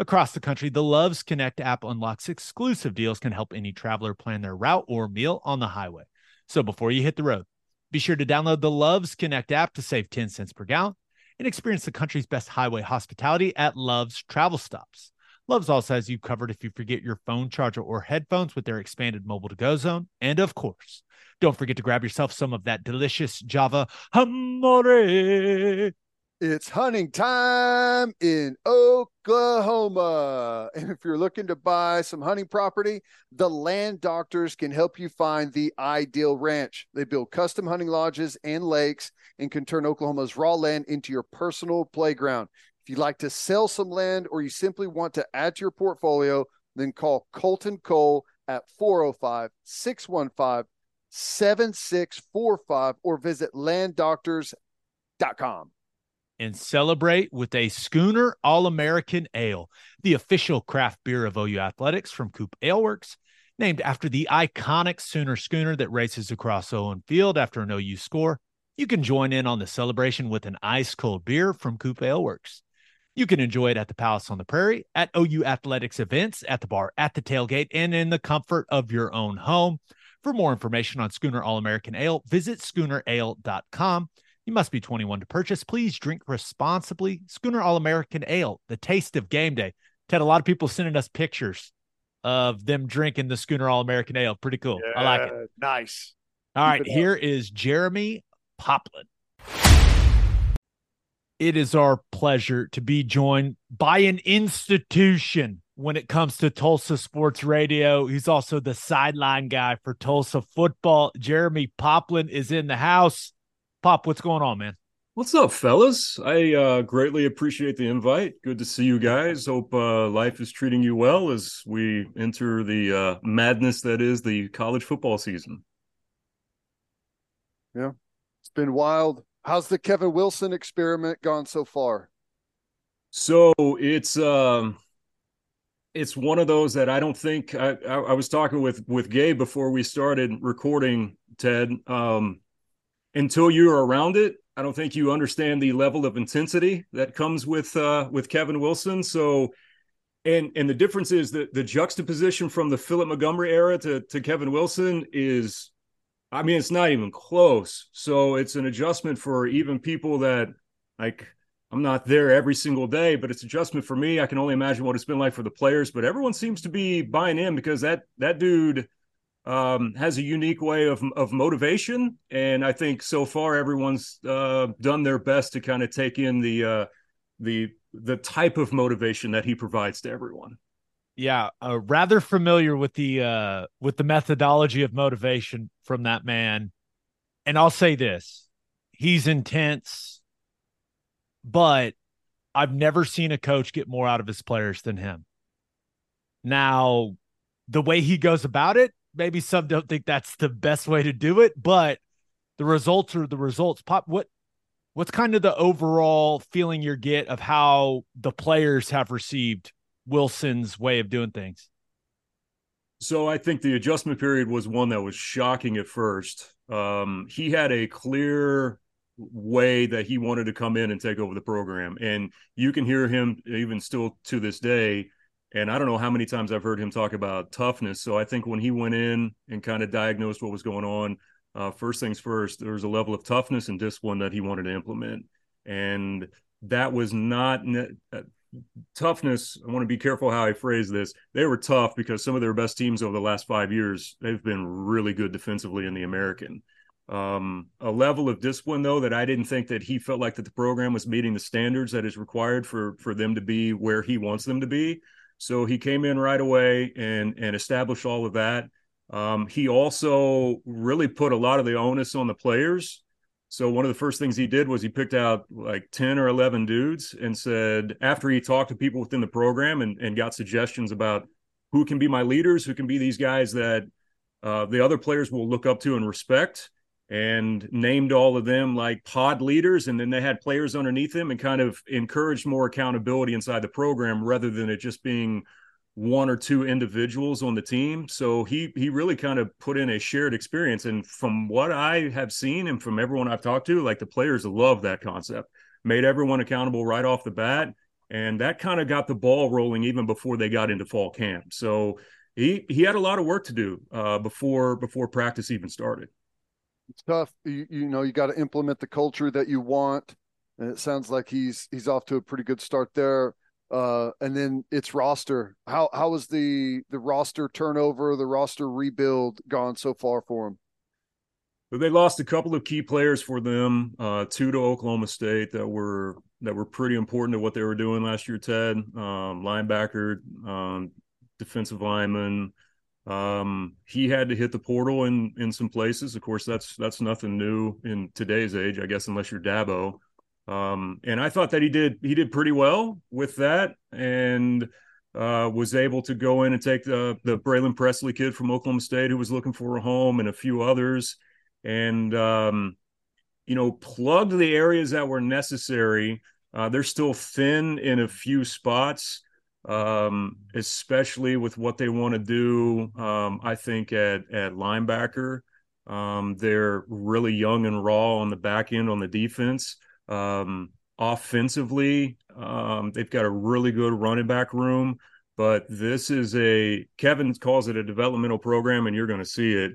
Across the country, the Loves Connect app unlocks exclusive deals can help any traveler plan their route or meal on the highway. So before you hit the road, be sure to download the Loves Connect app to save 10 cents per gallon and experience the country's best highway hospitality at Love's Travel Stops. Love's also has you covered if you forget your phone charger or headphones with their expanded mobile to go zone. And of course, don't forget to grab yourself some of that delicious Java Amore. It's hunting time in Oklahoma. And if you're looking to buy some hunting property, the land doctors can help you find the ideal ranch. They build custom hunting lodges and lakes and can turn Oklahoma's raw land into your personal playground. If you'd like to sell some land or you simply want to add to your portfolio, then call Colton Cole at 405 615 7645 or visit landdoctors.com. and celebrate with a Schooner All American Ale, the official craft beer of OU Athletics from Coop Ale Works, named after the iconic Sooner schooner that races across Owen Field after an OU score. You can join in on the celebration with an ice cold beer from Coop Ale Works. You can enjoy it at the Palace on the Prairie, at OU Athletics events, at the bar, at the tailgate, and in the comfort of your own home. For more information on Schooner All American Ale, visit schoonerale.com. You must be 21 to purchase. Please drink responsibly. Schooner All American Ale, the taste of game day. Ted, a lot of people sending us pictures of them drinking the Schooner All American Ale. Pretty cool. Yeah, I like it. Nice. All Keep right, here is Jeremie Poplin. It is our pleasure to be joined by an institution when it comes to Tulsa Sports Radio. He's also the sideline guy for Tulsa football. Jeremie Poplin is in the house. Pop, what's going on, man? What's up, fellas? I uh, greatly appreciate the invite. Good to see you guys. Hope uh, life is treating you well as we enter the uh, madness that is the college football season. Yeah, it's been wild. How's the Kevin Wilson experiment gone so far? So it's um, it's one of those that I don't think I, I, I was talking with with Gabe before we started recording. Ted, um, until you're around it, I don't think you understand the level of intensity that comes with uh, with Kevin Wilson. So, and and the difference is that the juxtaposition from the Philip Montgomery era to to Kevin Wilson is, I mean, it's not even close. So it's an adjustment for even people that like. I'm not there every single day, but it's adjustment for me. I can only imagine what it's been like for the players. But everyone seems to be buying in because that that dude um, has a unique way of of motivation, and I think so far everyone's uh, done their best to kind of take in the uh, the the type of motivation that he provides to everyone. Yeah, uh, rather familiar with the uh, with the methodology of motivation from that man, and I'll say this: he's intense, but I've never seen a coach get more out of his players than him. Now, the way he goes about it maybe some don't think that's the best way to do it, but the results are the results. Pop, what what's kind of the overall feeling you get of how the players have received Wilson's way of doing things? So I think the adjustment period was one that was shocking at first. Um, he had a clear way that he wanted to come in and take over the program, and you can hear him even still to this day and I don't know how many times I've heard him talk about toughness. So I think when he went in and kind of diagnosed what was going on, uh, first things first, there was a level of toughness and discipline that he wanted to implement. And that was not uh, toughness. I want to be careful how I phrase this. They were tough because some of their best teams over the last five years, they've been really good defensively in the American. Um, a level of discipline though that I didn't think that he felt like that the program was meeting the standards that is required for for them to be where he wants them to be. So he came in right away and and established all of that. Um, he also really put a lot of the onus on the players. So one of the first things he did was he picked out like 10 or 11 dudes and said, after he talked to people within the program and, and got suggestions about who can be my leaders, who can be these guys that uh, the other players will look up to and respect, and named all of them like pod leaders. And then they had players underneath them and kind of encouraged more accountability inside the program rather than it just being one or two individuals on the team. So he he really kind of put in a shared experience. And from what i have seen and from everyone i've talked to like the players love that concept made everyone accountable right off the bat. And that kind of got the ball rolling even before they got into fall camp. So he he had a lot of work to do uh, before before practice even started. It's tough. You, you know, you got to implement the culture that you want, and it sounds like he's he's off to a pretty good start there. Uh, and then it's roster. How how was the the roster turnover, the roster rebuild gone so far for them? They lost a couple of key players for them, uh, two to Oklahoma State that were that were pretty important to what they were doing last year. Ted, um, linebacker, um, defensive lineman, um, he had to hit the portal in in some places. Of course, that's that's nothing new in today's age, I guess, unless you're Dabo. Um, and I thought that he did he did pretty well with that, and uh, was able to go in and take the the Braylin Presley kid from Oklahoma State who was looking for a home, and a few others, and um, you know, plugged the areas that were necessary. Uh, they're still thin in a few spots um, especially with what they want to do. Um, I think at at linebacker, um, they're really young and raw on the back end on the defense. Um, offensively, um, they've got a really good running back room, but this is a Kevin calls it a developmental program, and you're going to see it.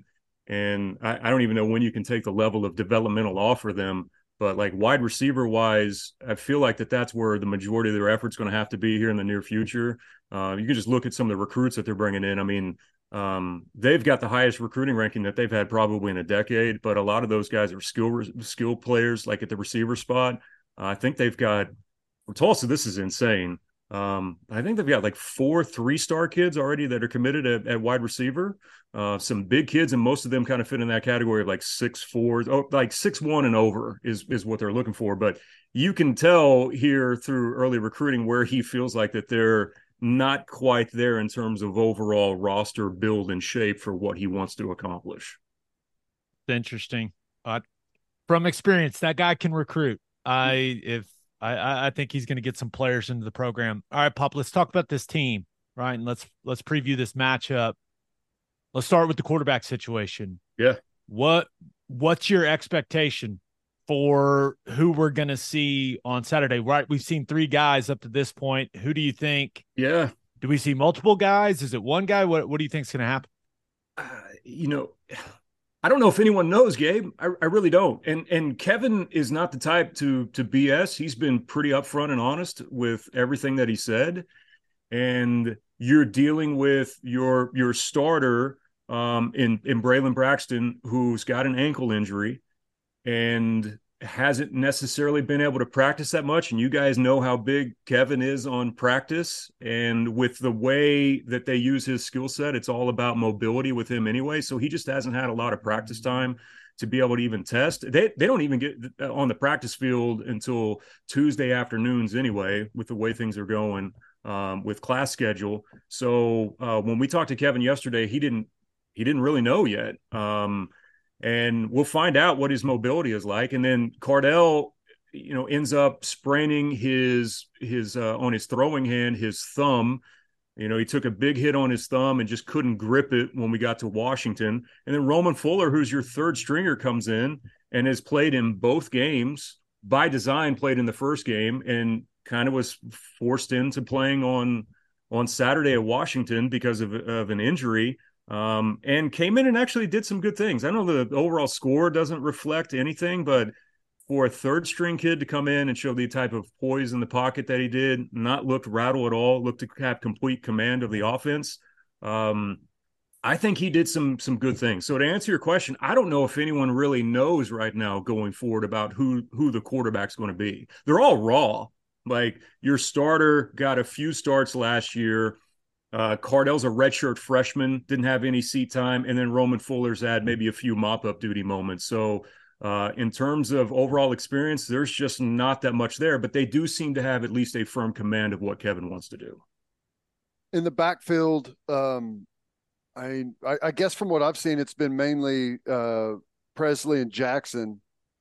And I, I don't even know when you can take the level of developmental off for them. But like wide receiver wise, I feel like that that's where the majority of their effort's going to have to be here in the near future. Uh, you can just look at some of the recruits that they're bringing in. I mean, um, they've got the highest recruiting ranking that they've had probably in a decade, but a lot of those guys are skill skill players, like at the receiver spot. Uh, I think they've got for Tulsa. This is insane. Um, I think they've got like four three star kids already that are committed at, at wide receiver. Uh, some big kids, and most of them kind of fit in that category of like six fours, oh, like six one and over is is what they're looking for. But you can tell here through early recruiting where he feels like that they're not quite there in terms of overall roster build and shape for what he wants to accomplish. Interesting. Uh, from experience, that guy can recruit. I if I I think he's going to get some players into the program. All right, Pop. Let's talk about this team, right? And let's let's preview this matchup. Let's start with the quarterback situation. Yeah. What what's your expectation for who we're going to see on Saturday? Right, we've seen three guys up to this point. Who do you think? Yeah. Do we see multiple guys? Is it one guy? What What do you think is going to happen? Uh, you know, I don't know if anyone knows, Gabe. I, I, really don't. And and Kevin is not the type to to BS. He's been pretty upfront and honest with everything that he said. And you're dealing with your your starter um, in in Braylon Braxton, who's got an ankle injury, and hasn't necessarily been able to practice that much. And you guys know how big Kevin is on practice. And with the way that they use his skill set, it's all about mobility with him anyway. So he just hasn't had a lot of practice time to be able to even test. They they don't even get on the practice field until Tuesday afternoons anyway, with the way things are going um, with class schedule. So uh, when we talked to Kevin yesterday, he didn't he didn't really know yet. Um, and we'll find out what his mobility is like. And then Cardell, you know, ends up spraining his his uh, on his throwing hand, his thumb. You know, he took a big hit on his thumb and just couldn't grip it when we got to Washington. And then Roman Fuller, who's your third stringer, comes in and has played in both games by design. Played in the first game and kind of was forced into playing on on Saturday at Washington because of, of an injury um, and came in and actually did some good things. I know the overall score doesn't reflect anything, but for a third string kid to come in and show the type of poise in the pocket that he did, not looked rattled at all, looked to have complete command of the offense. Um, I think he did some some good things. So to answer your question, I don't know if anyone really knows right now going forward about who who the quarterback's going to be. They're all raw. Like your starter got a few starts last year uh, Cardell's a redshirt freshman, didn't have any seat time, and then Roman Fuller's had maybe a few mop-up duty moments. So, uh, in terms of overall experience, there's just not that much there, but they do seem to have at least a firm command of what Kevin wants to do. In the backfield, um, I, I, I guess from what I've seen, it's been mainly uh, Presley and Jackson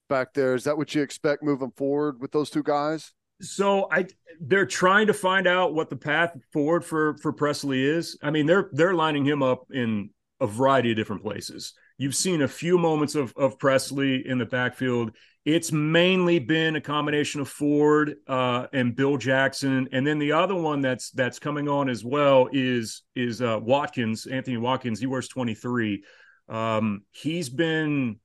back there. Is that what you expect moving forward with those two guys? So I they're trying to find out what the path forward for for Presley is. I mean, they're they're lining him up in a variety of different places. You've seen a few moments of of Presley in the backfield. It's mainly been a combination of Ford uh, and Bill Jackson, and then the other one that's that's coming on as well is is uh, Watkins, Anthony Watkins. He wears twenty three. Um, he's been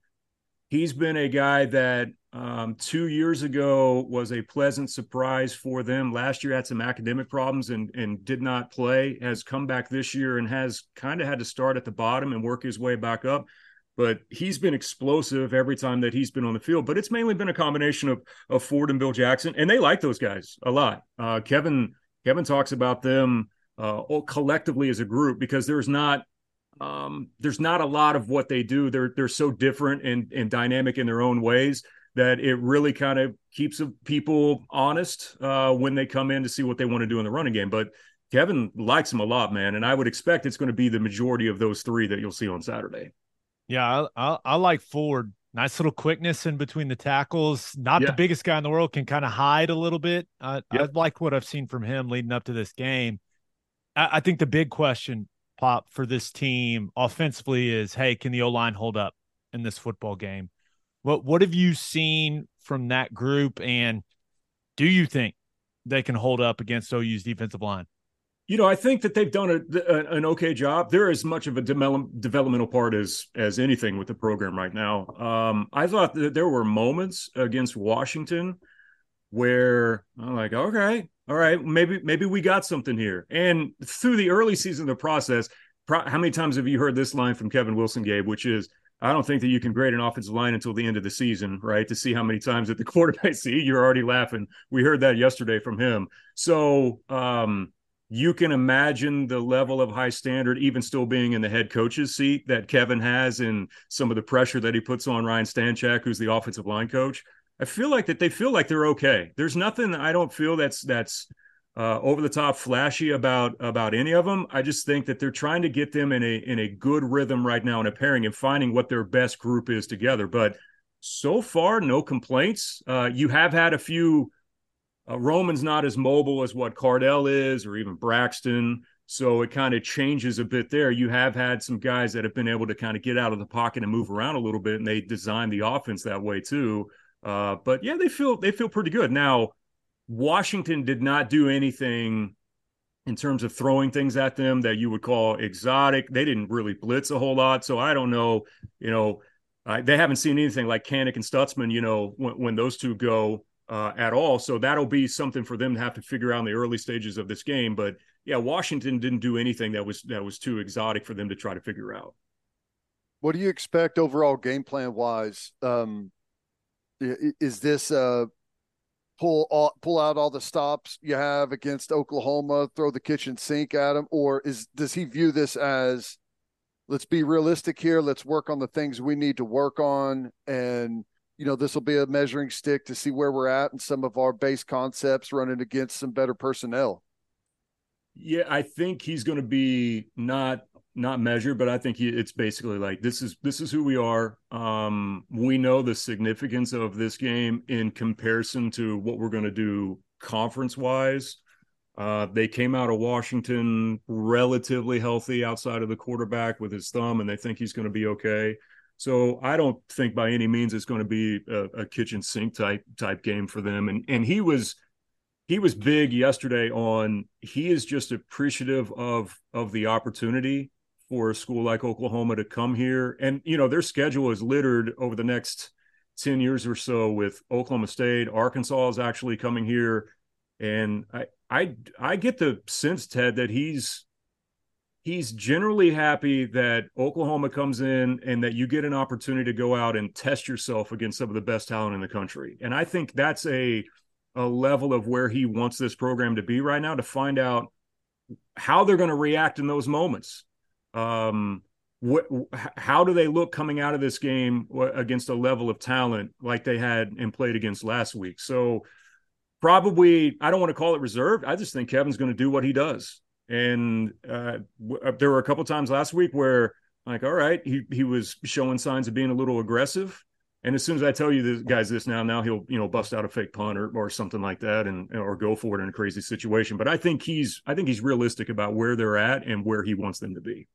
he's been a guy that um, two years ago was a pleasant surprise for them. Last year had some academic problems and and did not play. Has come back this year and has kind of had to start at the bottom and work his way back up. But he's been explosive every time that he's been on the field. But it's mainly been a combination of of Ford and Bill Jackson, and they like those guys a lot. Uh, Kevin Kevin talks about them uh, collectively as a group because there's not um, there's not a lot of what they do. They're they're so different and and dynamic in their own ways that it really kind of keeps people honest uh, when they come in to see what they want to do in the running game. But Kevin likes him a lot, man, and I would expect it's going to be the majority of those three that you'll see on Saturday. Yeah, I, I, I like Ford. Nice little quickness in between the tackles. Not yeah. the biggest guy in the world, can kind of hide a little bit. I, yep. I like what I've seen from him leading up to this game. I, I think the big question, Pop, for this team offensively is, hey, can the O line hold up in this football game? What what have you seen from that group, and do you think they can hold up against OU's defensive line? You know, I think that they've done a, a, an okay job. They're as much of a de- developmental part as as anything with the program right now. Um, I thought that there were moments against Washington where I'm like, okay, all right, maybe maybe we got something here. And through the early season of the process, pro- how many times have you heard this line from Kevin Wilson, Gabe? Which is, I don't think that you can grade an offensive line until the end of the season, right? To see how many times that the quarterback see, you're already laughing. We heard that yesterday from him. So um, you can imagine the level of high standard, even still being in the head coach's seat that Kevin has, and some of the pressure that he puts on Ryan Stanchak, who's the offensive line coach. I feel like that they feel like they're okay. There's nothing I don't feel that's that's uh, over the top flashy about about any of them. I just think that they're trying to get them in a in a good rhythm right now in a pairing and finding what their best group is together. But so far, no complaints. Uh, you have had a few uh, Roman's not as mobile as what Cardell is, or even Braxton. So it kind of changes a bit there. You have had some guys that have been able to kind of get out of the pocket and move around a little bit, and they design the offense that way too. Uh, but yeah, they feel they feel pretty good now. Washington did not do anything in terms of throwing things at them that you would call exotic. They didn't really blitz a whole lot, so I don't know. You know, uh, they haven't seen anything like Kanak and Stutsman. You know, when, when those two go uh, at all. So that'll be something for them to have to figure out in the early stages of this game. But yeah, Washington didn't do anything that was that was too exotic for them to try to figure out. What do you expect overall game plan wise? Um, is this uh, pull all, pull out all the stops you have against Oklahoma, throw the kitchen sink at him, or is does he view this as let's be realistic here, let's work on the things we need to work on, and you know, this will be a measuring stick to see where we're at and some of our base concepts running against some better personnel. Yeah, I think he's going to be not not measure, but I think he, it's basically like this is this is who we are. Um, we know the significance of this game in comparison to what we're going to do conference wise. Uh, they came out of Washington relatively healthy outside of the quarterback with his thumb, and they think he's going to be okay. So I don't think by any means it's going to be a, a, kitchen sink type type game for them. And and he was he was big yesterday on he is just appreciative of of the opportunity for a school like Oklahoma to come here. And you know their schedule is littered over the next ten years or so with Oklahoma State. Arkansas is actually coming here, and I I I get the sense Ted that he's he's generally happy that Oklahoma comes in and that you get an opportunity to go out and test yourself against some of the best talent in the country. And I think that's a a level of where he wants this program to be right now to find out how they're going to react in those moments. Um, what, how do they look coming out of this game against a level of talent like they had and played against last week? So probably I don't want to call it reserved. I just think Kevin's going to do what he does. And uh, w- uh, there were a couple times last week where, like, all right, he he was showing signs of being a little aggressive. And as soon as I tell you this guys this now, now he'll you know bust out a fake punt or, or something like that, and or go for it in a crazy situation. But I think he's I think he's realistic about where they're at and where he wants them to be.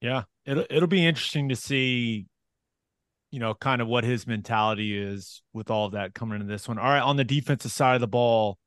Yeah, it'll it'll be interesting to see, you know, kind of what his mentality is with all of that coming into this one. All right, on the defensive side of the ball,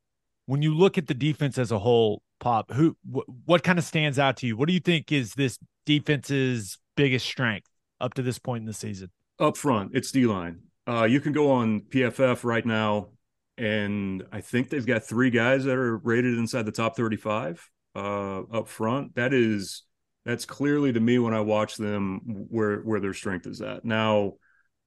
when you look at the defense as a whole, Pop, who wh- what kind of stands out to you? What do you think is this defense's biggest strength up to this point in the season? Up front, it's D line. Uh, you can go on PFF right now, and I think they've got three guys that are rated inside the top 35 uh, up front. That is that's clearly to me when I watch them where where their strength is at. Now,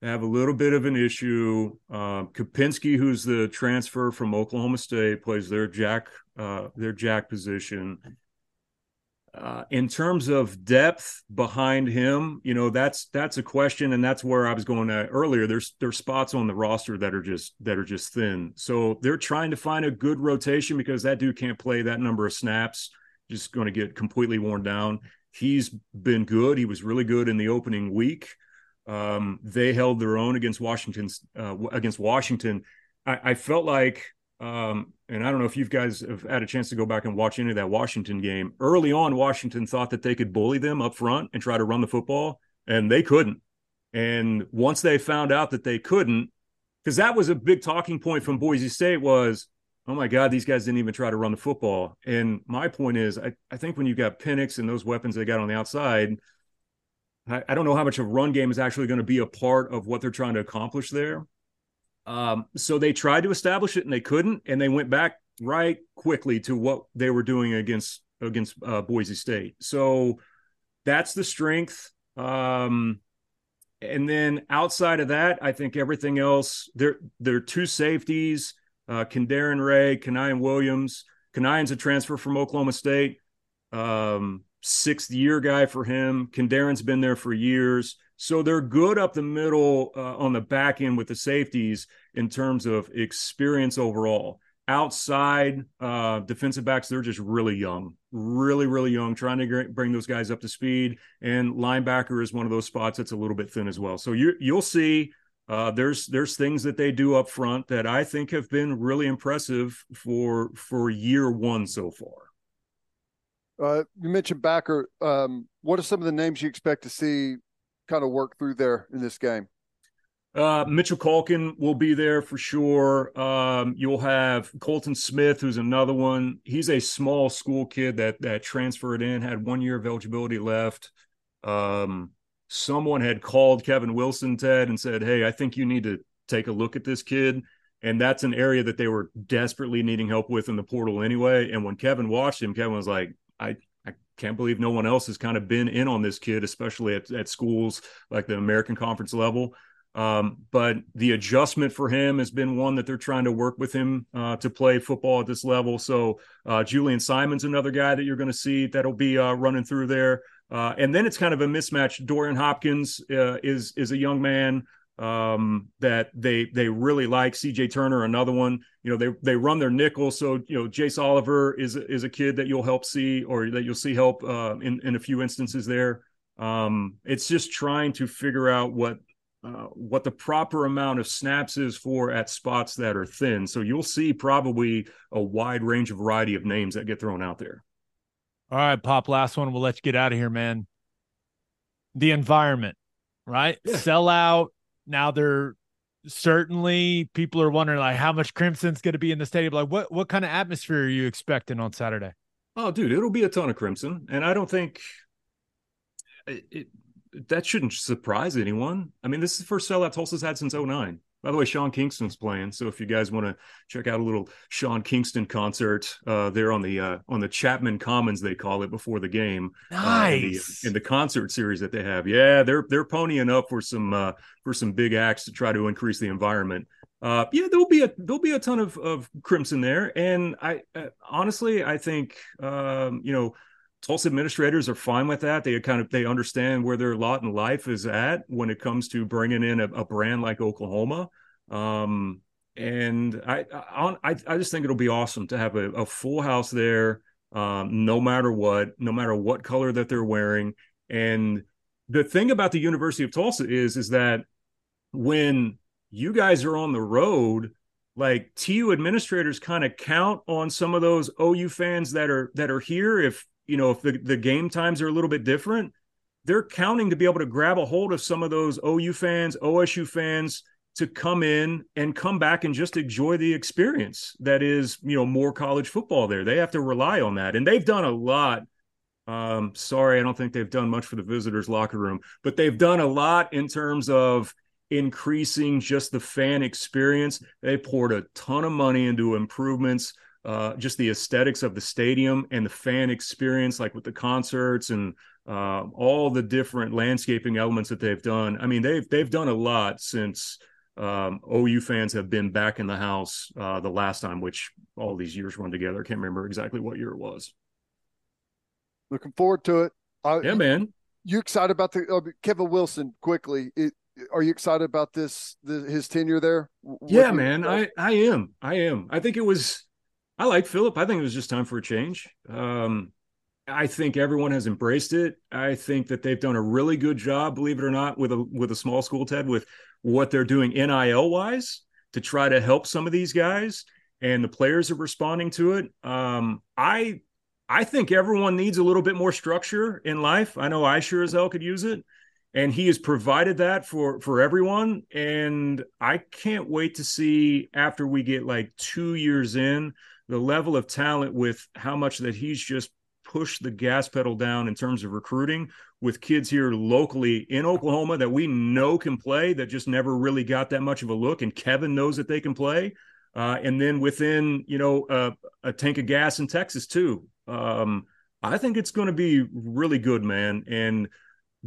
I have a little bit of an issue. Uh, Kopenski, who's the transfer from Oklahoma State, plays their jack uh, their jack position. Uh, in terms of depth behind him, you know that's that's a question, and that's where I was going at earlier. There's there's spots on the roster that are just that are just thin, so they're trying to find a good rotation because that dude can't play that number of snaps. Just going to get completely worn down. He's been good. He was really good in the opening week. Um, they held their own against Washington. Uh, against Washington, I, I felt like, um, and I don't know if you guys have had a chance to go back and watch any of that Washington game. Early on, Washington thought that they could bully them up front and try to run the football, and they couldn't. And once they found out that they couldn't, because that was a big talking point from Boise State was, oh my God, these guys didn't even try to run the football. And my point is, I, I think when you've got Penix and those weapons they got on the outside, I, I don't know how much of run game is actually going to be a part of what they're trying to accomplish there. Um, so they tried to establish it and they couldn't, and they went back right quickly to what they were doing against against uh, Boise State. So that's the strength. Um, and then outside of that, I think everything else. There are two safeties uh, Kendarren Ray, Kanion Williams. Kanion's a transfer from Oklahoma State, um, sixth year guy for him. Kendarren's been there for years. So they're good up the middle uh, on the back end with the safeties in terms of experience overall. Outside uh, defensive backs, they're just really young, really, really young, trying to bring those guys up to speed. And linebacker is one of those spots that's a little bit thin as well. So you, you'll see uh, there's there's things that they do up front that I think have been really impressive for for year one so far. Uh, you mentioned backer. Um, what are some of the names you expect to see kind of work through there in this game? Uh, Mitchell Calkin will be there for sure. Um, you'll have Colton Smith, who's another one. He's a small school kid that that transferred in, had one year of eligibility left. Um, someone had called Kevin Wilson, Ted, and said, Hey, I think you need to take a look at this kid. And that's an area that they were desperately needing help with in the portal anyway. And when Kevin watched him, Kevin was like, I, I can't believe no one else has kind of been in on this kid, especially at, at schools like the American Conference level. Um, but the adjustment for him has been one that they're trying to work with him uh, to play football at this level. So uh, Julian Simon's another guy that you're going to see that'll be uh, running through there. Uh, and then it's kind of a mismatch. Dorian Hopkins uh, is is a young man um, that they they really like. CJ Turner, another one. You know, they they run their nickel. So you know, Jace Oliver is is a kid that you'll help see, or that you'll see help uh, in in a few instances there. Um, it's just trying to figure out what uh, what the proper amount of snaps is for at spots that are thin. So you'll see probably a wide range of variety of names that get thrown out there. All right, Pop, last one. We'll let you get out of here, man. The environment, right? Yeah. Sell out. Now they're certainly people are wondering like how much crimson's going to be in the stadium. Like what what kind of atmosphere are you expecting on Saturday? Oh, dude, it'll be a ton of crimson, and I don't think it, it that shouldn't surprise anyone. I mean, this is the first sellout Tulsa's had since 09. By the way, Sean Kingston's playing, so if you guys want to check out a little Sean Kingston concert, uh, there on the uh, on the Chapman Commons, they call it before the game. uh, in, the, Nice. in the concert series that they have. Yeah, they're they're ponying up for some uh, for some big acts to try to increase the environment. Uh, yeah, there'll be a there'll be a ton of of crimson there, and I uh, honestly I think um, you know Tulsa administrators are fine with that. They kind of they understand where their lot in life is at when it comes to bringing in a, a brand like Oklahoma. Um, and I, I I just think it'll be awesome to have a, a full house there, um, no matter what, no matter what color that they're wearing. And the thing about the University of Tulsa is is that when you guys are on the road, like TU administrators kind of count on some of those OU fans that are that are here if you know if the, the game times are a little bit different they're counting to be able to grab a hold of some of those OU fans OSU fans to come in and come back and just enjoy the experience that is you know more college football there. They have to rely on that. And they've done a lot. Um sorry i don't think they've done much for the visitors locker room but they've done a lot in terms of increasing just the fan experience. They poured a ton of money into improvements, uh, just the aesthetics of the stadium and the fan experience, like with the concerts and uh, all the different landscaping elements that they've done. I mean, they've they've done a lot since um, OU fans have been back in the house uh, the last time, which all these years run together. I can't remember exactly what year it was. Looking forward to it. Uh, Yeah, man. You excited about the uh, Kevin Wilson? Quickly, it, are you excited about this? The, his tenure there? What Yeah, man. I I am. I am. I think it was. I like Philip. I think it was just time for a change. Um, I think everyone has embraced it. I think that they've done a really good job, believe it or not, with a with a small school Ted with what they're doing NIL wise to try to help some of these guys, and the players are responding to it. Um, I I think everyone needs a little bit more structure in life. I know I sure as hell could use it. and he has provided that for for everyone and i can't wait to see after we get like two years in the level of talent with how much that he's just pushed the gas pedal down in terms of recruiting with kids here locally in oklahoma that we know can play that just never really got that much of a look and kevin knows that they can play. Uh, and then within you know uh, a tank of gas in texas too. Um, i think it's going to be really good man. And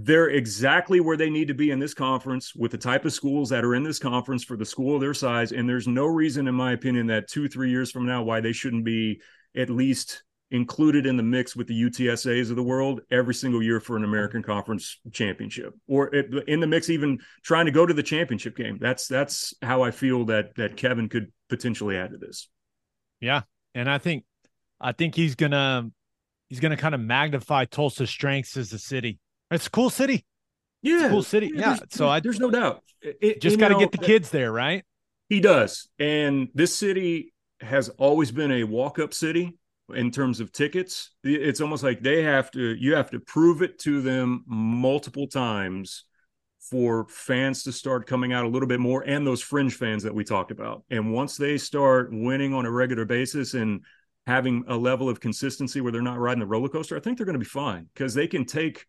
they're exactly where they need to be in this conference with the type of schools that are in this conference for the school of their size. And there's no reason, in my opinion, that two, three years from now, why they shouldn't be at least included in the mix with the UTSAs of the world every single year for an American Conference championship, or in the mix, even trying to go to the championship game. That's that's how I feel that that Kevin could potentially add to this. Yeah, and I think I think he's gonna he's gonna kind of magnify Tulsa's strengths as a city. It's a cool city. Yeah, a cool city. Yeah. yeah so I there's no doubt. It, just got to get the kids there, right? He does. And this city has always been a walk up city in terms of tickets. It's almost like they have to, you have to prove it to them multiple times for fans to start coming out a little bit more and those fringe fans that we talked about. And once they start winning on a regular basis and having a level of consistency where they're not riding the roller coaster, I think they're going to be fine because they can take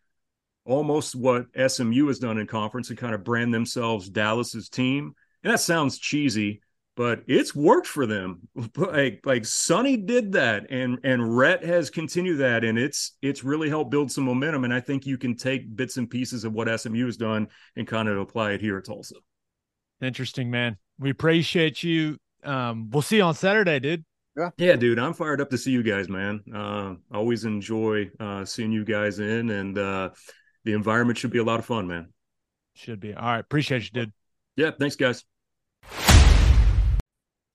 almost what SMU has done in conference and kind of brand themselves Dallas's team. And that sounds cheesy, but it's worked for them. Like like Sonny did that, and and Rhett has continued that, and it's it's really helped build some momentum. And I think you can take bits and pieces of what SMU has done and kind of apply it here at Tulsa. Interesting, man. We appreciate you. Um, we'll see you on Saturday, dude. Yeah. Yeah, dude. I'm fired up to see you guys, man. Uh, always enjoy uh, seeing you guys in, and uh, the environment should be a lot of fun, man. Should be. All right. Appreciate you, dude. Yeah. Thanks, guys.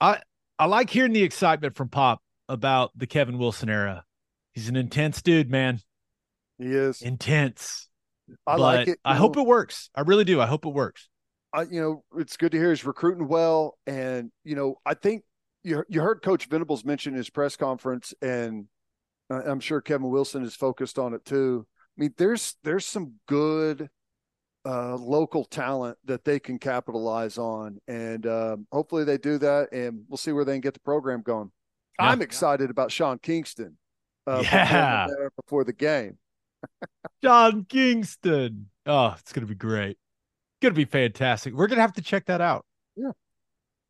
I I like hearing the excitement from Pop about the Kevin Wilson era. He's an intense dude, man. He is intense. I like it. I know, hope it works. I really do. I hope it works. I, you know, it's good to hear he's recruiting well, and you know, I think you you heard Coach Venables mention his press conference, and uh, I'm sure Kevin Wilson is focused on it too. I mean, there's there's some good uh, local talent that they can capitalize on, and um, hopefully they do that. And we'll see where they can get the program going. Yeah. I'm excited about Sean Kingston. Uh, yeah, before the game. Sean Kingston. Oh, it's gonna be great. Gonna be fantastic. We're gonna have to check that out. Yeah.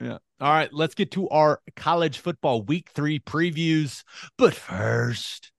Yeah. All right, let's get to our college football week three previews. But first,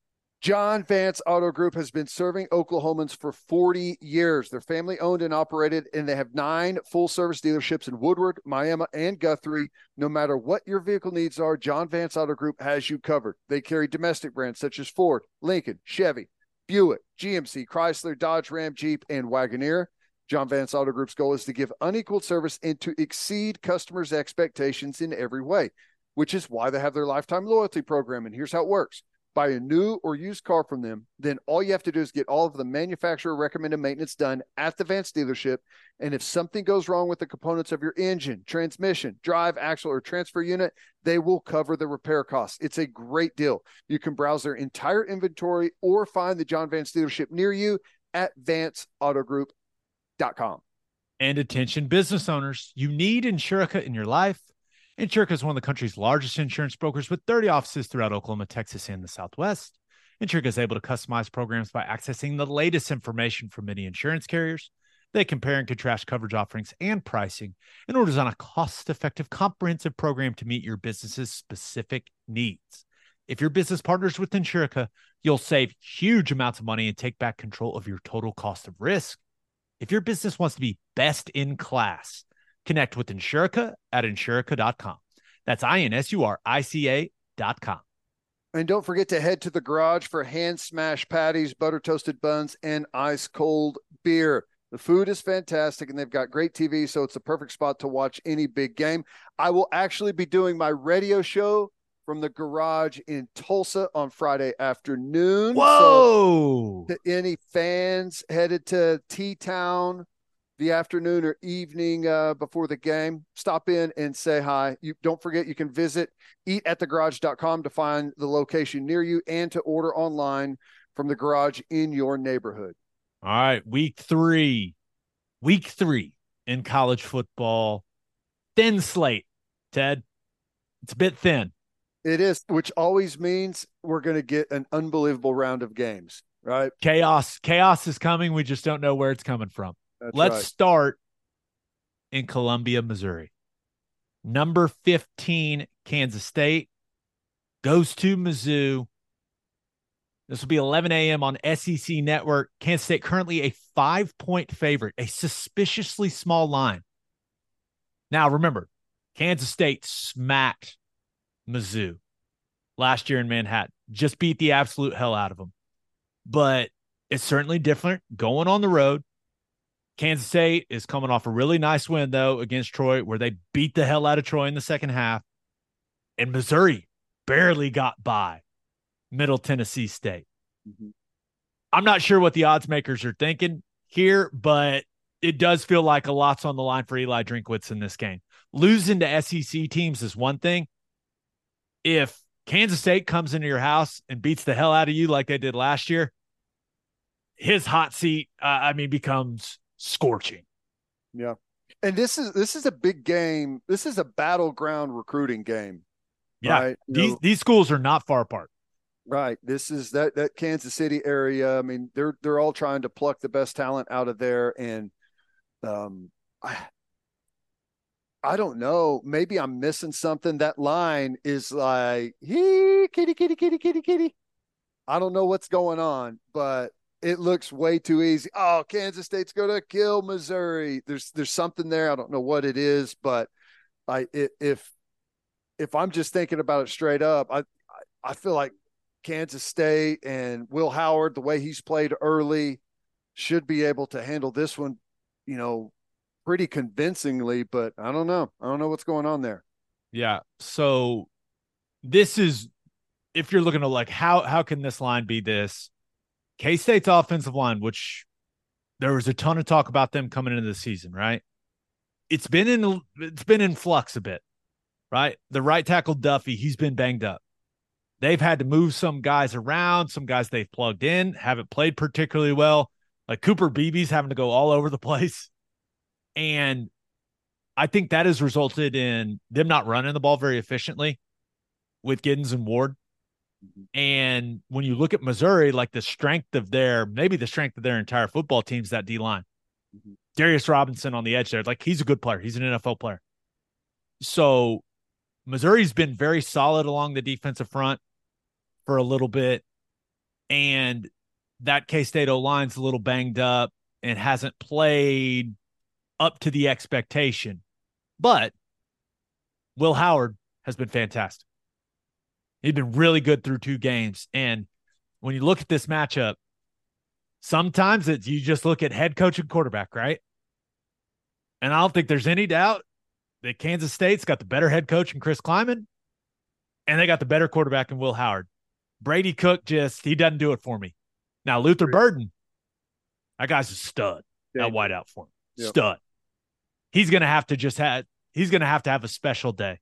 John Vance Auto Group has been serving Oklahomans for 40 years. They're family owned and operated, and they have nine full service dealerships in Woodward, Miami, and Guthrie. No matter what your vehicle needs are, John Vance Auto Group has you covered. They carry domestic brands such as Ford, Lincoln, Chevy, Buick, GMC, Chrysler, Dodge, Ram, Jeep, and Wagoneer. John Vance Auto Group's goal is to give unequaled service and to exceed customers' expectations in every way, which is why they have their lifetime loyalty program. And here's how it works buy a new or used car from them, then all you have to do is get all of the manufacturer recommended maintenance done at the Vance dealership. And if something goes wrong with the components of your engine, transmission, drive, axle, or transfer unit, they will cover the repair costs. It's a great deal. You can browse their entire inventory or find the John Vance dealership near you at vanceautogroup.com. And attention business owners, you need Insurica in your life. Insurica is one of the country's largest insurance brokers with 30 offices throughout Oklahoma, Texas, and the Southwest. Insurica is able to customize programs by accessing the latest information from many insurance carriers. They compare and contrast coverage offerings and pricing in order to design a cost effective, comprehensive program to meet your business's specific needs. If your business partners with Insurica, you'll save huge amounts of money and take back control of your total cost of risk. If your business wants to be best in class, Connect with Insurica at insurica.com. That's I N S U R I C A.com. And don't forget to head to the garage for hand smash patties, butter toasted buns, and ice cold beer. The food is fantastic and they've got great TV, so it's the perfect spot to watch any big game. I will actually be doing my radio show from the garage in Tulsa on Friday afternoon. Whoa! So to any fans headed to T Town the afternoon or evening uh, before the game, stop in and say hi. You don't forget you can visit eatatthegarage.com to find the location near you and to order online from the garage in your neighborhood. All right, week 3. week three in college football. Thin slate, Ted. It's a bit thin. It is, which always means we're going to get an unbelievable round of games, right? Chaos, chaos is coming. We just don't know where it's coming from. That's Let's right. start in Columbia, Missouri. Number 15, Kansas State goes to Mizzou. This will be 11 a.m. on SEC Network. Kansas State currently a five point favorite, a suspiciously small line. Now, remember, Kansas State smacked Mizzou last year in Manhattan, just beat the absolute hell out of them. But it's certainly different going on the road. Kansas State is coming off a really nice win, though, against Troy, where they beat the hell out of Troy in the second half. And Missouri barely got by Middle Tennessee State. Mhm. I'm not sure what the odds makers are thinking here, but it does feel like a lot's on the line for Eli Drinkwitz in this game. Losing to SEC teams is one thing. If Kansas State comes into your house and beats the hell out of you like they did last year, his hot seat, uh, I mean, becomes scorching. Yeah. And this is this is a big game. This is a battleground recruiting game. Yeah, Right. These know, these schools are not far apart. right. This is that that Kansas City area. I mean, they're they're all trying to pluck the best talent out of there. And um I I don't know. Maybe I'm missing something. That line is like, he kitty, kitty, kitty, kitty, kitty. I don't know what's going on, but it looks way too easy. Oh, Kansas State's gonna kill Missouri. There's there's something there. I don't know what it is, but I i- if if I'm just thinking about it straight up, I- I feel like Kansas State and Will Howard, the way he's played early, should be able to handle this one, you know, pretty convincingly. But I don't know. I don't know what's going on there. Yeah. So this is if you're looking to like how how can this line be this? K State's offensive line, which there was a ton of talk about them coming into the season, right? It's been in it's been in flux a bit, right? The right tackle Duffie, he's been banged up. They've had to move some guys around, some guys they've plugged in, haven't played particularly well. Like Cooper Beebe's having to go all over the place. And I think that has resulted in them not running the ball very efficiently with Giddens and Ward. And when you look at Missouri, like the strength of their, maybe the strength of their entire football team is that D line. Mhm. Darius Robinson on the edge there, like he's a good player. He's an NFL player. So Missouri's been very solid along the defensive front for a little bit. And that K State O line's a little banged up and hasn't played up to the expectation. But Will Howard has been fantastic. He's been really good through two games. And when you look at this matchup, sometimes it's you just look at head coach and quarterback, right? And I don't think there's any doubt that Kansas State's got the better head coach in Chris Klieman, and they got the better quarterback in Will Howard. Brady Cook just he doesn't do it for me. Now Luther Burden, that guy's a stud. That wideout for him, Yep. stud. He's gonna have to just have he's gonna have to have a special day,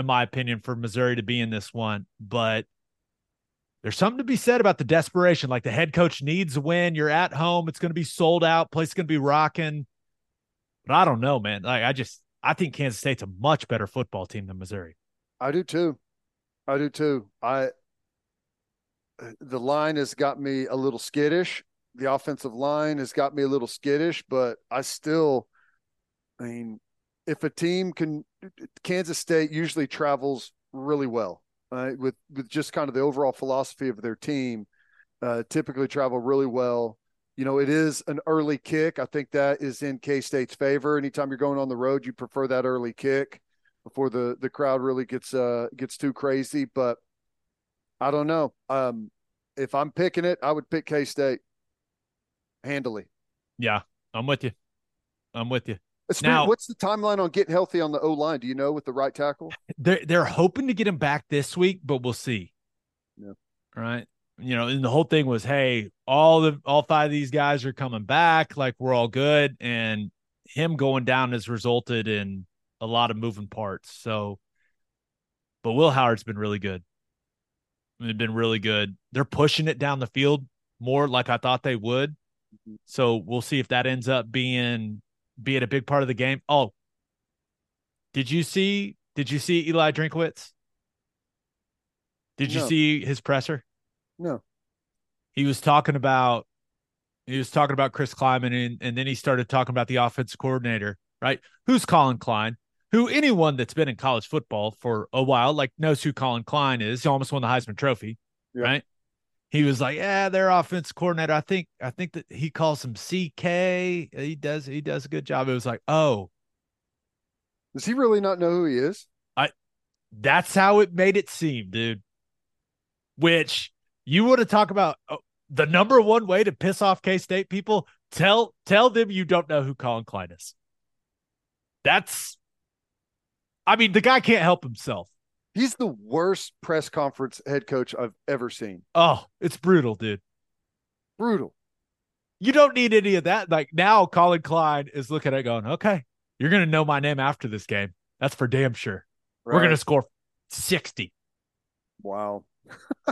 in my opinion, for Missouri to be in this one. But there's something to be said about the desperation. Like the head coach needs a win. You're at home. It's going to be sold out. Place is going to be rocking. But I don't know, man. Like I just I think Kansas State's a much better football team than Missouri. I do too. I do too. I the line has got me a little skittish. The offensive line has got me a little skittish, but I still I mean, if a team can Kansas State usually travels really well, right? With with just kind of the overall philosophy of their team, uh, typically travel really well. You know, it is an early kick. I think that is in K State's favor. Anytime you're going on the road, you prefer that early kick before the the crowd really gets uh gets too crazy. But I don't know. Um, if I'm picking it, I would pick K State handily. Yeah, I'm with you. I'm with you. Speak- Now- what's the timeline on getting healthy on the O line? Do you know with the right tackle? They're they're hoping to get him back this week, but we'll see. Yeah. Right. You know, and the whole thing was, hey, all the all five of these guys are coming back, like we're all good. And him going down has resulted in a lot of moving parts. So but Will Howard's been really good. They've been really good. They're pushing it down the field more like I thought they would. Mhm. So we'll see if that ends up being being a big part of the game. Oh, did you see? Did you see Eli Drinkwitz? Did you No. see his presser? No. He was talking about he was talking about Chris Klieman and, and then he started talking about the offense coordinator, right? Who's Collin Klein? Who anyone that's been in college football for a while, like knows who Collin Klein is. He almost won the Heisman Trophy, Yeah. right? He was like, Yeah, their offense coordinator. I think I think that he calls him CK. He does he does a good job. It was like, oh, Does he really not know who he is? I. That's how it made it seem, dude. Which you want to talk about uh, the number one way to piss off K State people? Tell tell them you don't know who Collin Klein is. That's, I mean, the guy can't help himself. He's the worst press conference head coach I've ever seen. Oh, it's brutal, dude. Brutal. You don't need any of that. Like now, Collin Klein is looking at it going, okay, you're gonna know my name after this game. That's for damn sure. We're gonna score sixty. Wow.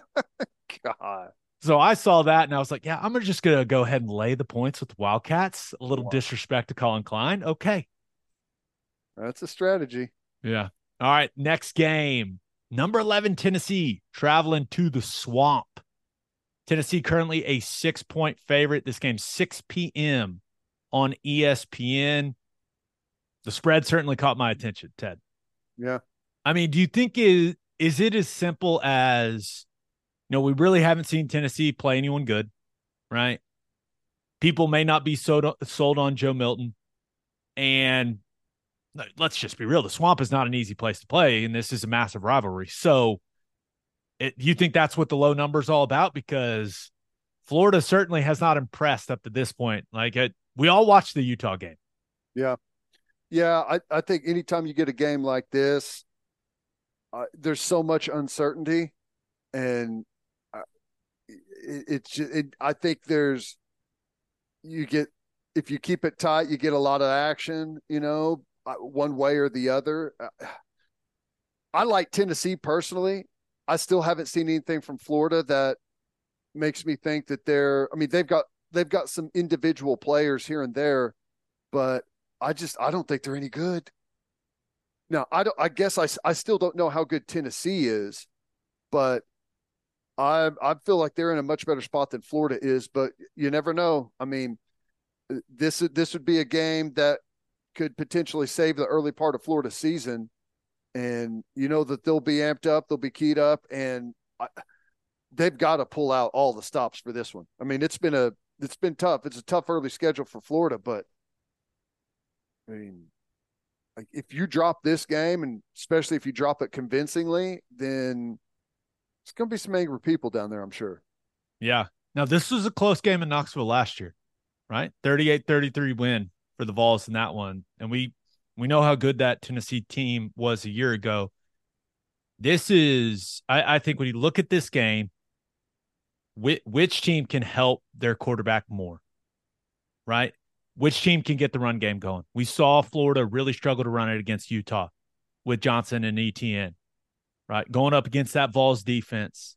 God. So I saw that and I was like, yeah, I'm just going to go ahead and lay the points with the Wildcats. A little Wow. disrespect to Collin Klein. Okay. That's a strategy. Yeah. All right. Next game. Number 11, Tennessee, traveling to the swamp. Tennessee currently a six point favorite. This game, 6 p.m. on ESPN. The spread certainly caught my attention, Ted. Yeah. I mean, do you think is is it as simple as you know, we really haven't seen Tennessee play anyone good, right? People may not be sold sold on Joe Milton. And let's just be real, the swamp is not an easy place to play, and this is a massive rivalry. So it you think that's what the low number is all about? Because Florida certainly has not impressed up to this point. Like it, we all watched the Utah game. Yeah. Yeah. I, I think anytime you get a game like this, uh, there's so much uncertainty. And uh, it, it's it, I think there's, you get, if you keep it tight, you get a lot of action, you know, one way or the other. Uh, I like Tennessee personally. I still haven't seen anything from Florida that makes me think that they're, I mean, they've got, they've got some individual players here and there, but I just I don't think they're any good. Now I don't. I guess I I still don't know how good Tennessee is, but I I feel like they're in a much better spot than Florida is. But you never know. I mean, this this would be a game that could potentially save the early part of Florida season, and you know that they'll be amped up, they'll be keyed up, and I, they've got to pull out all the stops for this one. I mean, it's been a it's been tough. It's a tough early schedule for Florida, but I mean, like if you drop this game, and especially if you drop it convincingly, then it's going to be some angry people down there. I'm sure. Yeah. Now this was a close game in Knoxville last year, right? 38-33 win for the Vols in that one. And we we know how good that Tennessee team was a year ago. This is I, I think when you look at this game, which, which team can help their quarterback more? Right? Which team can get the run game going? We saw Florida really struggle to run it against Utah with Johnson and Etienne, right? Going up against that Vols defense.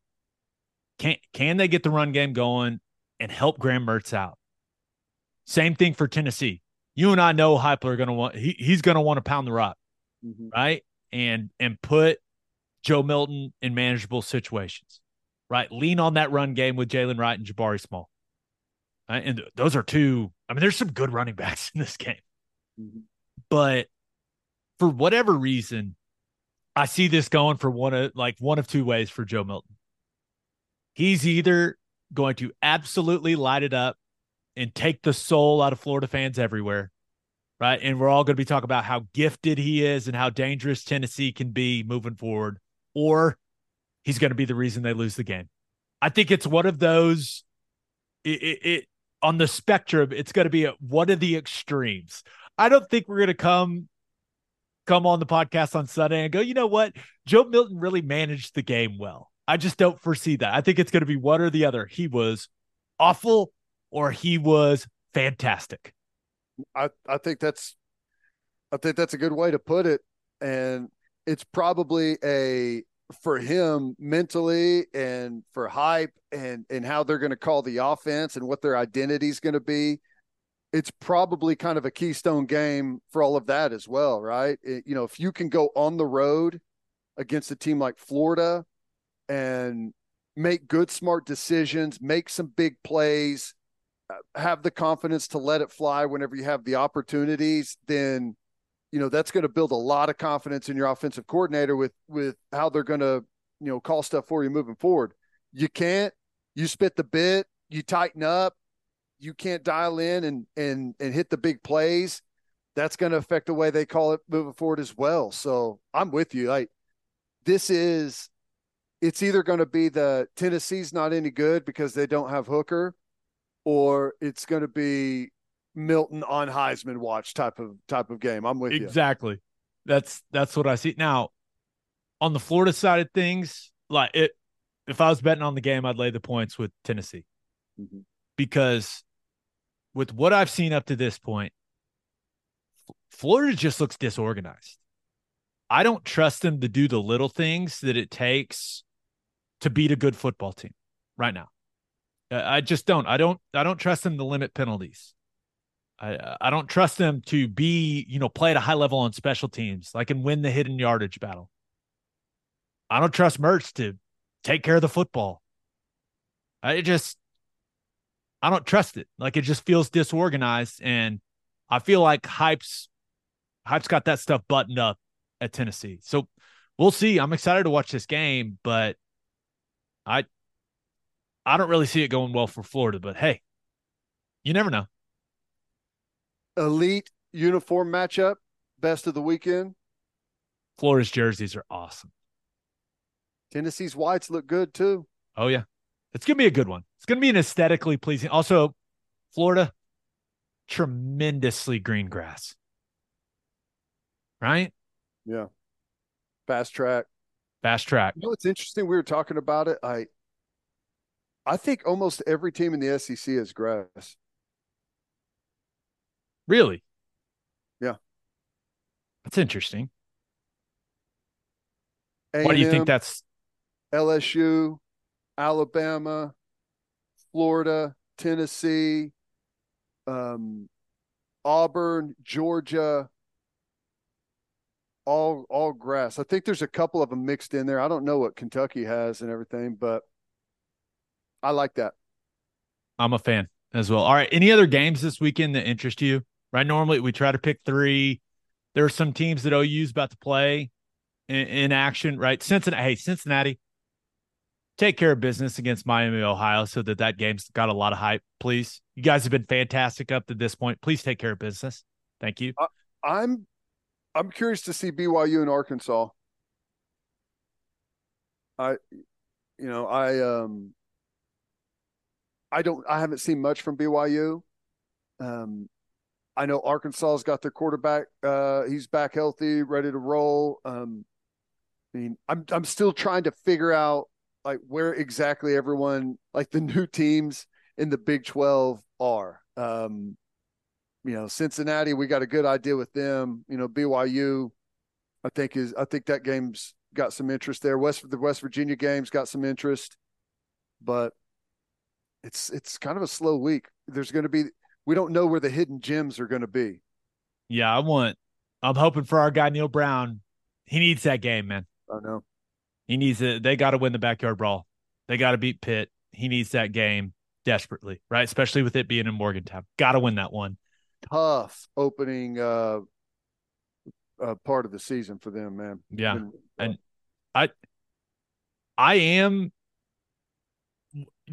Can can they get the run game going and help Graham Mertz out? Same thing for Tennessee. You and I know Heupel are going to want he, he's going to want to pound the rock, mm-hmm. right? And and put Joe Milton in manageable situations, right? Lean on that run game with Jaylen Wright and Jabari Small, right? And th- those are two. I mean, there's some good running backs in this game, mm-hmm. but for whatever reason, I see this going for one of like one of two ways for Joe Milton. He's either going to absolutely light it up and take the soul out of Florida fans everywhere, right? And we're all going to be talking about how gifted he is and how dangerous Tennessee can be moving forward, or he's going to be the reason they lose the game. I think it's one of those. It, it, it on the spectrum, it's going to be a, one of the extremes. I don't think we're going to come come on the podcast on Sunday and go, you know what? Joe Milton really managed the game well. I just don't foresee that. I think it's going to be one or the other. He was awful or he was fantastic. I I think that's I think that's a good way to put it, and it's probably a for him mentally and for hype and and how they're going to call the offense and what their identity is going to be. it's probably kind of a keystone game for all of that as well, right? It, you know, if you can go on the road against a team like Florida and make good, smart decisions, make some big plays, have the confidence to let it fly whenever you have the opportunities, then you know that's going to build a lot of confidence in your offensive coordinator with with how they're going to you know call stuff for you moving forward. You can't, you spit the bit, you tighten up, you can't dial in and and and hit the big plays. That's going to affect the way they call it moving forward as well. So I'm with you. Like this is it's either going to be the Tennessee's not any good because they don't have Hooker, or it's going to be Milton on Heisman watch type of type of game. I'm with exactly. you. Exactly. That's that's what I see. Now, on the Florida side of things, like it if I was betting on the game, I'd lay the points with Tennessee. Mm-hmm. Because with what I've seen up to this point, Florida just looks disorganized. I don't trust them to do the little things that it takes to beat a good football team right now. I just don't. I don't. I don't trust them to limit penalties. I I don't trust them to be you know play at a high level on special teams, like and win the hidden yardage battle. I don't trust Mertz to take care of the football. I just I don't trust it. Like it just feels disorganized, and I feel like Hype's Hype's got that stuff buttoned up at Tennessee. So we'll see. I'm excited to watch this game, but I I don't really see it going well for Florida, but hey, you never know. Elite uniform matchup, best of the weekend. Florida's jerseys are awesome. Tennessee's whites look good too. Oh yeah. It's gonna be a good one. It's gonna be an aesthetically pleasing. Also, Florida, tremendously green grass. Right? Yeah. Fast track. Fast track. You know what's interesting? We were talking about it. I I think almost every team in the SEC has grass. Really? Yeah. That's interesting. A&M, Why do you think that's LSU, Alabama, Florida, Tennessee, um, Auburn, Georgia, all all grass. I think there's a couple of them mixed in there. I don't know what Kentucky has and everything, but I like that. I'm a fan as well. All right. Any other games this weekend that interest you? Right. Normally we try to pick three. There are some teams that OU's about to play in, in action, right? Cincinnati. Hey, Cincinnati, take care of business against Miami, Ohio, so that that game's got a lot of hype. Please, you guys have been fantastic up to this point. Please take care of business. Thank you. I, I'm I'm curious to see BYU in Arkansas. I, you know, I um, I don't, I haven't seen much from BYU. Um, I know Arkansas's got their quarterback. Uh, he's back healthy, ready to roll. Um, I mean, I'm I'm still trying to figure out like where exactly everyone, like the new teams in the Big Twelve, are. Um, you know, Cincinnati, we got a good idea with them. You know, BYU, I think is I think that game's got some interest there. West the West Virginia game's got some interest, but it's it's kind of a slow week. There's going to be we don't know where the hidden gems are going to be. Yeah, I want. I'm hoping for our guy Neal Brown. He needs that game, man. I know. He needs it. They got to win the backyard brawl. They got to beat Pitt. He needs that game desperately, right? Especially with it being in Morgantown. Got to win that one tough opening uh, uh, part of the season for them, man. Yeah, and, and I, I am.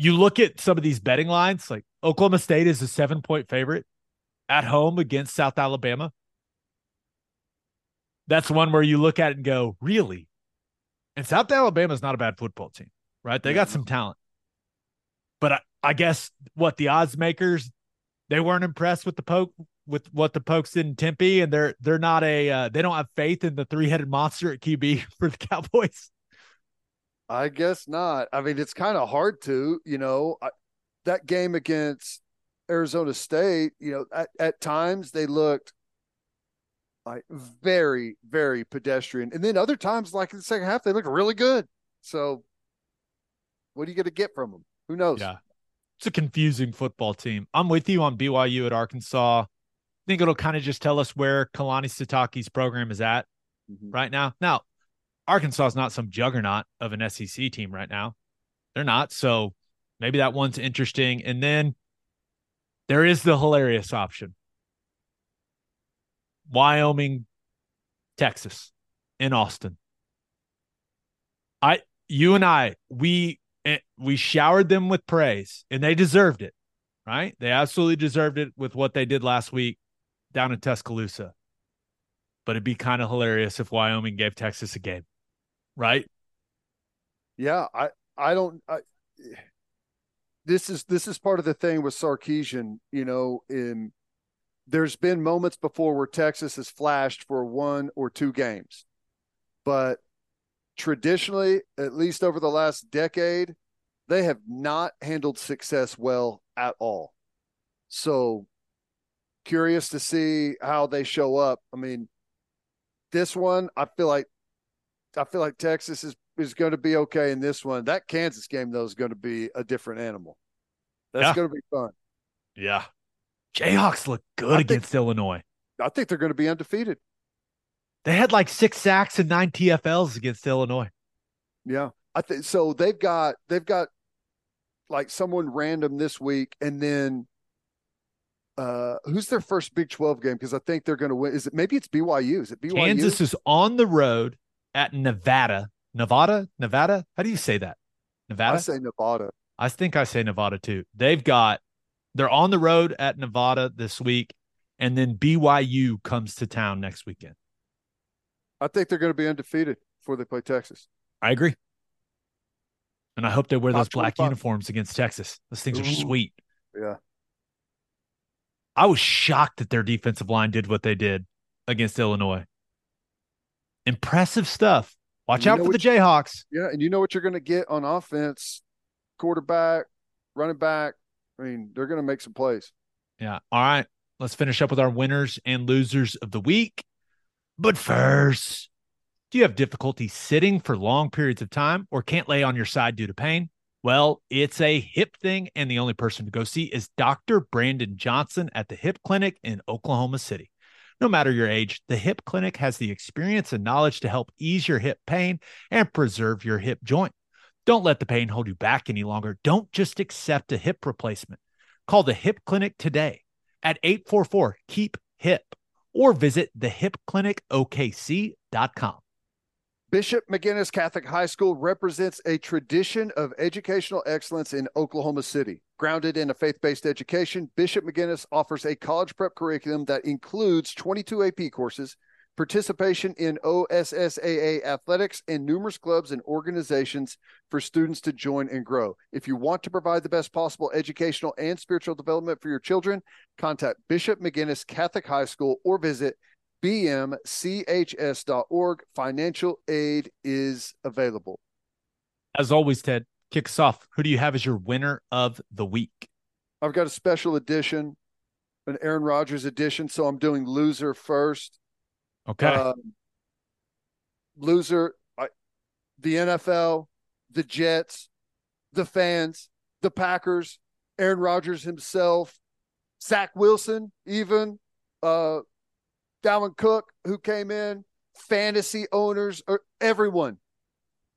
You look at some of these betting lines, like Oklahoma State is a seven point favorite at home against South Alabama. That's one where you look at it and go, really? And South Alabama is not a bad football team, right? They got some talent. But I, I guess what the odds makers they weren't impressed with the poke with what the pokes did in Tempe, and they're they're not a uh, they don't have faith in the three headed monster at QB for the Cowboys. I guess not. I mean, it's kind of hard to, you know, I, that game against Arizona State, you know, at, at times they looked like very, very pedestrian. And then other times, like in the second half, they look really good. So what are you going to get from them? Who knows? Yeah. It's a confusing football team. I'm with you on BYU at Arkansas. I think it'll kind of just tell us where Kalani Sitake's program is at Mhm. right now. Now, Arkansas is not some juggernaut of an SEC team right now. They're not. So maybe that one's interesting. And then there is the hilarious option Wyoming, Texas, in Austin. I, you and I, we, eh, we showered them with praise and they deserved it, right? They absolutely deserved it with what they did last week down in Tuscaloosa. But it'd be kind of hilarious if Wyoming gave Texas a game, right? Yeah, I I don't. I, this is this is part of the thing with Sarkisian. You know, in there's been moments before where Texas has flashed for one or two games, but traditionally, at least over the last decade, they have not handled success well at all. So curious to see how they show up. I mean, this one, I feel like I feel like Texas is is going to be okay in this one. That Kansas game though is going to be a different animal. That's Yeah. going to be fun. Yeah. Jayhawks look good I think- against Illinois. I think they're going to be undefeated. They had like six sacks and nine TFLs against Illinois. Yeah. I think so they've got they've got like someone random this week and then uh who's their first Big 12 game because I think they're going to win. Is it maybe it's BYU? Is it BYU? Kansas is on the road at Nevada. Nevada? Nevada? How do you say that? Nevada? I say Nevada. I think I say Nevada too. They've got they're on the road at Nevada this week, and then BYU comes to town next weekend. I think they're going to be undefeated before they play Texas. I agree. And I hope they wear those black uniforms against Texas. Those things are Ooh. sweet. Yeah. I was shocked that their defensive line did what they did against Illinois. Impressive stuff. Watch You out for the Jayhawks. Yeah, and you know what you're going to get on offense, quarterback, running back. I mean, they're going to make some plays. Yeah. All right. Let's finish up with our winners and losers of the week. But first, do you have difficulty sitting for long periods of time or can't lay on your side due to pain? Well, it's a hip thing, and the only person to go see is Dr. Brandon Johnson at the Hip Clinic in Oklahoma City. No matter your age, the Hip Clinic has the experience and knowledge to help ease your hip pain and preserve your hip joint. Don't let the pain hold you back any longer. Don't just accept a hip replacement. Call the Hip Clinic today at 844 Keep Hip or visit thehipclinicokc.com. Bishop McGuinness Catholic High School represents a tradition of educational excellence in Oklahoma City. Grounded in a faith based education, Bishop McGuinness offers a college prep curriculum that includes 22 AP courses, participation in OSSAA athletics, and numerous clubs and organizations for students to join and grow. If you want to provide the best possible educational and spiritual development for your children, contact Bishop McGuinness Catholic High School or visit bmchs.org. Financial aid is available. As always, Ted, kick us off. Who do you have as your winner of the week? I've got a special edition, an Aaron Rodgers edition. So I'm doing loser first. Okay. Um, loser, I, the NFL, the Jets, the fans, the Packers, Aaron Rodgers himself, Zach Wilson, even uh, Dalvin Cook, who came in, fantasy owners, or everyone,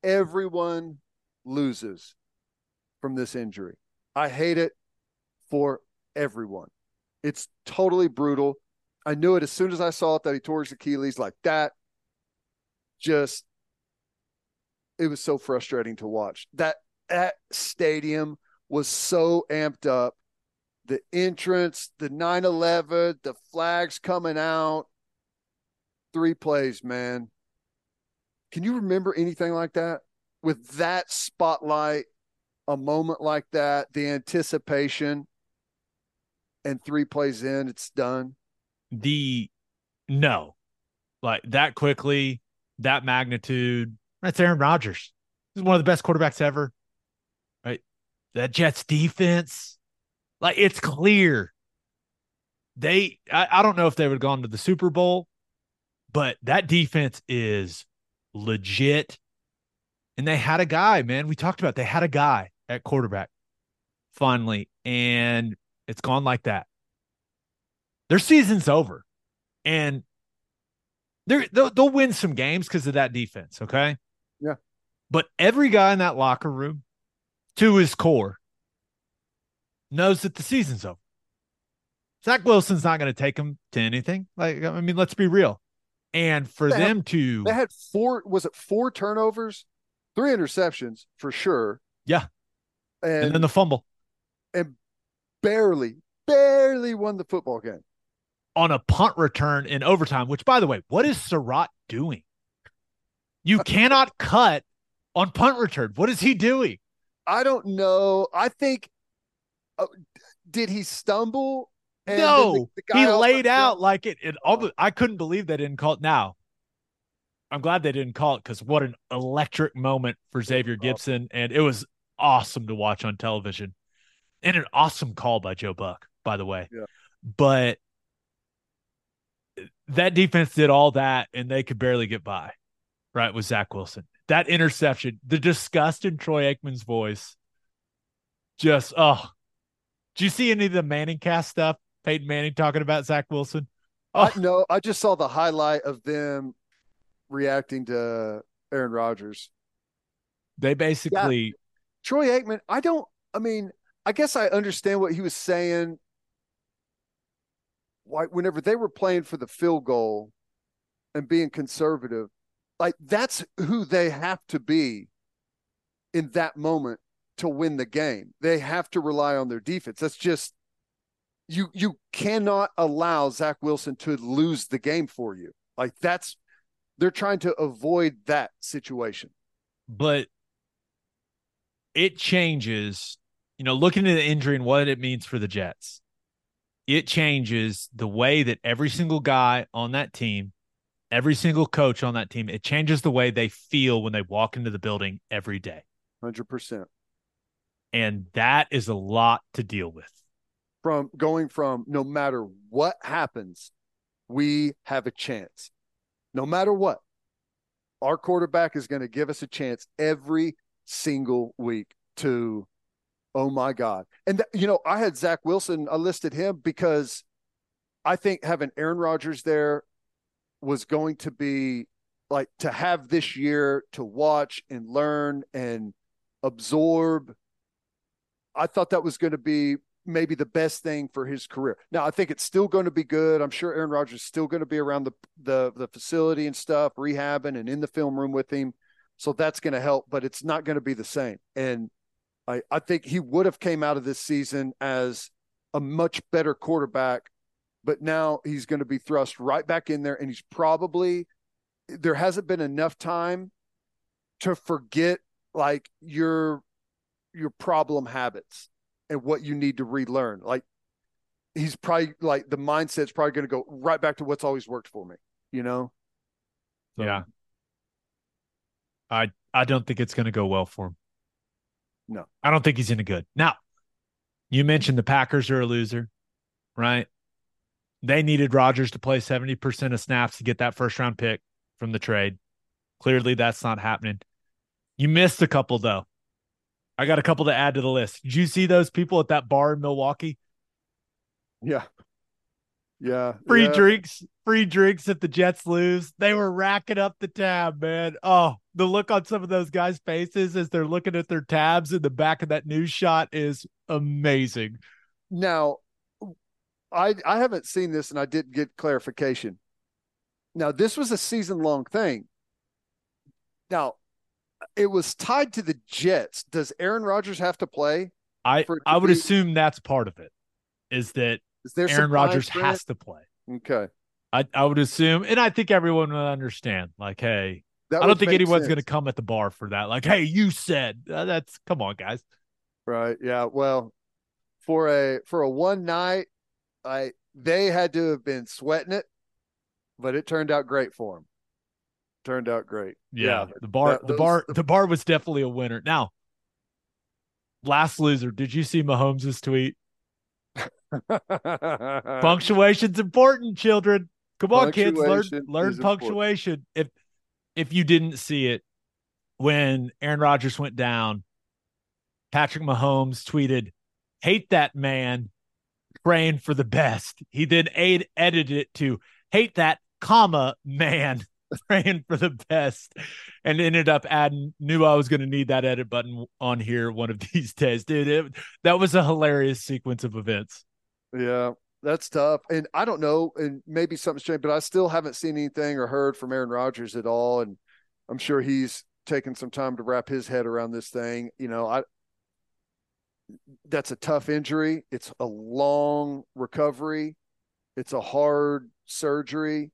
everyone loses from this injury. I hate it for everyone. It's totally brutal. I knew it as soon as I saw it that he tore his Achilles like that. Just, it was so frustrating to watch. That that stadium was so amped up. The entrance, the 9 11, the flags coming out. Three plays, man. Can you remember anything like that? With that spotlight, a moment like that, the anticipation, and three plays in, it's done. the no, like that quickly, that magnitude. That's Aaron Rodgers. He's one of the best quarterbacks ever. Right. That Jets defense, like it's clear. They, I, I don't know if they would have gone to the Super Bowl, but that defense is legit. And they had a guy, man. We talked about they had a guy at quarterback. finally, and it's gone like that. Their season's over, and they're they'll, they'll win some games because of that defense. Okay, Yeah. but every guy in that locker room, to his core, knows that the season's over. Zach Wilson's not going to take him to anything. Like, I mean, let's be real. And for They them to, They had four. Was it four turnovers, three interceptions for sure. Yeah. and, and then the fumble and barely, barely won the football game. on a punt return in overtime, which, by the way, what is Surratt doing? You cannot cut on punt return. What is he doing? I don't know. I think. Uh, did he stumble? And no, the- the he laid out like it. it almost, I couldn't believe they didn't call it. Now, I'm glad they didn't call it because what an electric moment for Xavier Gipson, and it was awesome to watch on television, and an awesome call by Joe Buck, by the way. Yeah. But that defense did all that, and they could barely get by, right? With Zach Wilson, that interception, the disgust in Troy Aikman's voice, just oh. Do you see any of the Manning cast stuff? Peyton Manning talking about Zach Wilson. Oh, I, no, I just saw the highlight of them reacting to Aaron Rodgers. they basically Troy Aikman, I don't, I mean, I guess I understand what he was saying. Why, whenever they were playing for the field goal and being conservative, like that's who they have to be in that moment to win the game. They have to rely on their defense. That's just, you, you cannot allow Zach Wilson to lose the game for you. Like that's, they're trying to avoid that situation. but it changes, you know, looking at the injury and what it means for the Jets. It changes the way that every single guy on that team, every single coach on that team, it changes the way they feel when they walk into the building every day. 100%. And that is a lot to deal with. From going from no matter what happens, we have a chance. No matter what, our quarterback is going to give us a chance every single week to, oh my God. And, th- you know, I had Zach Wilson, I listed him because I think having Aaron Rodgers there was going to be like to have this year to watch and learn and absorb. I thought that was going to be maybe the best thing for his career. Now, I think it's still going to be good. I'm sure Aaron Rodgers is still going to be around the the the facility and stuff, rehabbing and in the film room with him. So that's going to help, but it's not going to be the same. And I I think he would have came out of this season as a much better quarterback, but now he's going to be thrust right back in there and he's probably there hasn't been enough time to forget like your your problem habits and what you need to relearn. Like he's probably like the mindset's probably going to go right back to what's always worked for me, you know? So, Yeah. I I don't think it's going to go well for him. No. I don't think he's any good. Now, you mentioned the Packers are a loser, right? They needed Rodgers to play 70% of snaps to get that first round pick from the trade. Clearly that's not happening. You missed a couple though. I got a couple to add to the list. Did you see those people at that bar in Milwaukee? Yeah. Yeah. Free yeah. drinks, free drinks if the Jets lose. They were racking up the tab, man. Oh, the look on some of those guys' faces as they're looking at their tabs in the back of that news shot is amazing. Now, I I haven't seen this and I didn't get clarification. Now, this was a season long thing. Now, it was tied to the Jets. Does Aaron Rodgers have to play? I For I would be- assume that's part of it. Is that Is there Aaron Rodgers has to play. Okay. I I would assume, and I think everyone would understand. Like, hey, That I don't think anyone's going to come at the bar for that. Like, hey, you said Uh, that's come on, guys. Right. Yeah. Well, for a for a one night, I they had to have been sweating it, but it turned out great for them. Turned out great. Yeah, the bar, that- the those- bar, the bar was definitely a winner. Now, last loser, did you see Mahomes' tweet? Punctuation's important, children. Come on, kids, learn Punctuation learn is important. punctuation. If if you didn't see it, when Aaron Rodgers went down, Patrick Mahomes tweeted, hate that man, praying for the best. He then ed- edited it to hate that comma man, praying for the best, and ended up adding. Knew I was going to need that edit button on here one of these days, dude. It, that was a hilarious sequence of events. Yeah, that's tough. And I don't know, and maybe something's changed, but I still haven't seen anything or heard from Aaron Rodgers at all. And I'm sure he's taken some time to wrap his head around this thing. You know, I that's a tough injury. It's a long recovery. It's a hard surgery.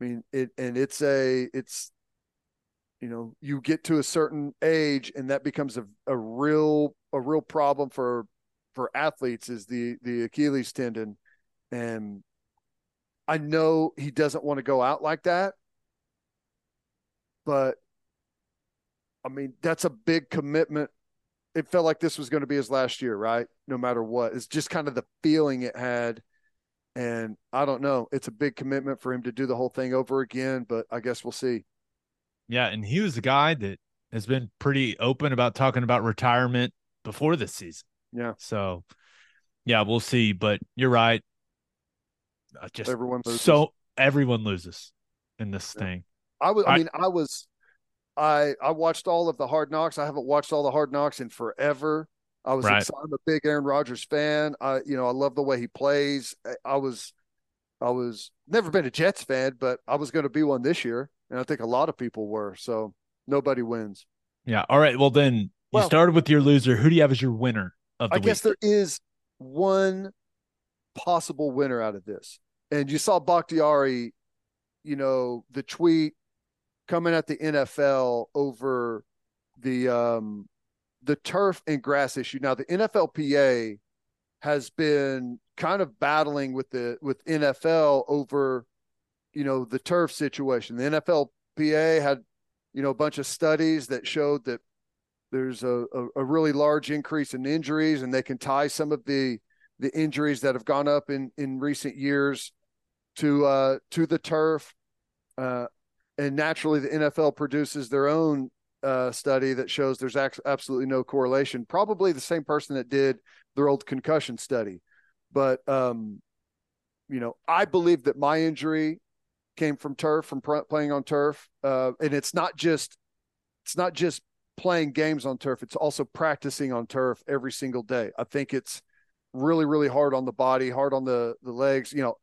I mean, it and it's a it's you know, you get to a certain age and that becomes a, a real a real problem for for athletes is the the Achilles tendon. And I know he doesn't want to go out like that. But I mean that's a big commitment. It felt like this was going to be his last year right? No matter what. It's just kind of the feeling it had and I don't know it's a big commitment for him to do the whole thing over again but I guess we'll see Yeah, and he was the guy that has been pretty open about talking about retirement before this season. yeah So, yeah, we'll see. But you're right. Just everyone loses. so everyone loses in this Yeah. thing. I was. I, I- mean, I was. I I watched all of the Hard Knocks. I haven't watched all the Hard Knocks in forever. I was. Right. Excited. I'm a big Aaron Rodgers fan. I you know I love the way he plays. I, I was. I was never been a Jets fan, but I was going to be one this year, and I think a lot of people were. So nobody wins. Yeah. All right. Well, then you Well- started with your loser. Who do you have as your winner of the I guess there is one possible winner out of this. And you saw Bakhtiari, you know, the tweet coming at the NFL over the um the turf and grass issue. Now the NFLPA has been kind of battling with the with NFL over you know the turf situation. The NFLPA had you know a bunch of studies that showed that there's a, a, a really large increase in injuries and they can tie some of the the injuries that have gone up in in recent years to uh to the turf uh and naturally the NFL produces their own uh study that shows there's ac- absolutely no correlation. Probably the same person that did their old concussion study. But um you know I believe that my injury came from turf from pr- playing on turf uh and it's not just it's not just playing games on turf it's also practicing on turf every single day. I think it's really really hard on the body hard on the the legs. You know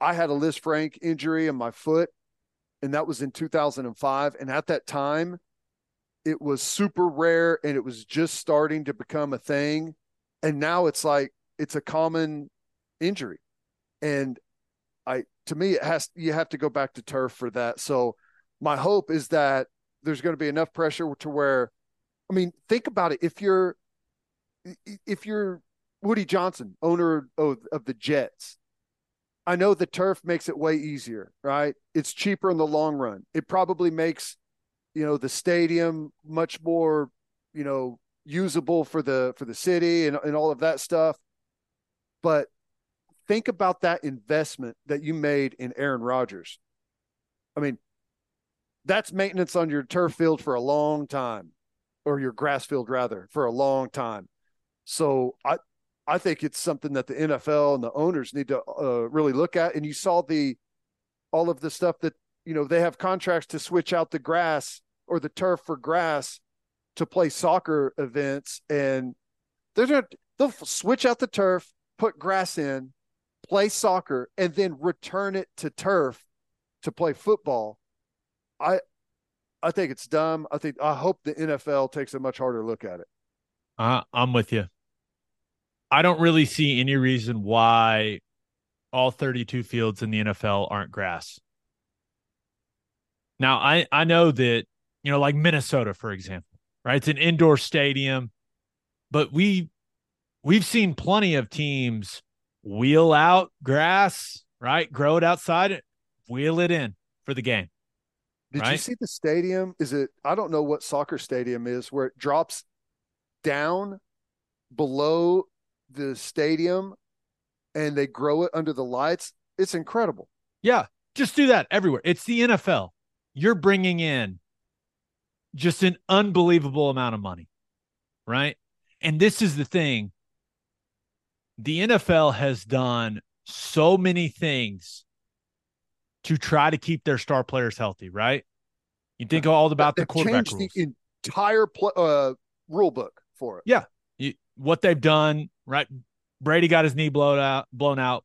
i had a Lisfranc injury in my foot and that was in 2005 and at that time it was super rare and it was just starting to become a thing and now it's like it's a common injury and i to me it has you have to go back to turf for that so my hope is that there's going to be enough pressure to where I mean, think about it. If you're if you're Woody Johnson, owner of, of the Jets, I know the turf makes it way easier, right? It's cheaper in the long run. It probably makes, you know, the stadium much more, you know, usable for the for the city and, and all of that stuff. But think about that investment that you made in Aaron Rodgers. I mean, that's maintenance on your turf field for a long time or your grass field rather for a long time so i i think it's something that the nfl and the owners need to uh, really look at and you saw the all of the stuff that you know they have contracts to switch out the grass or the turf for grass to play soccer events and they're gonna they'll switch out the turf put grass in play soccer and then return it to turf to play football I I think it's dumb. I think I hope the NFL takes a much harder look at it. Uh, I'm with you. I don't really see any reason why all 32 fields in the NFL aren't grass. Now, I I know that, you know, like Minnesota for example, right? It's an indoor stadium, but we we've seen plenty of teams wheel out grass, right? Grow it outside, wheel it in for the game. Did you see the stadium? Is it I don't know what soccer stadium is where it drops down below the stadium and they grow it under the lights. It's incredible. Yeah, just do that everywhere. It's the NFL. You're bringing in just an unbelievable amount of money, right? And this is the thing. the NFL has done so many things to try to keep their star players healthy, right? You think all about the quarterback rules. the entire pl- uh, rule book for it. Yeah. You, what they've done, right? Brady got his knee blown out, blown out.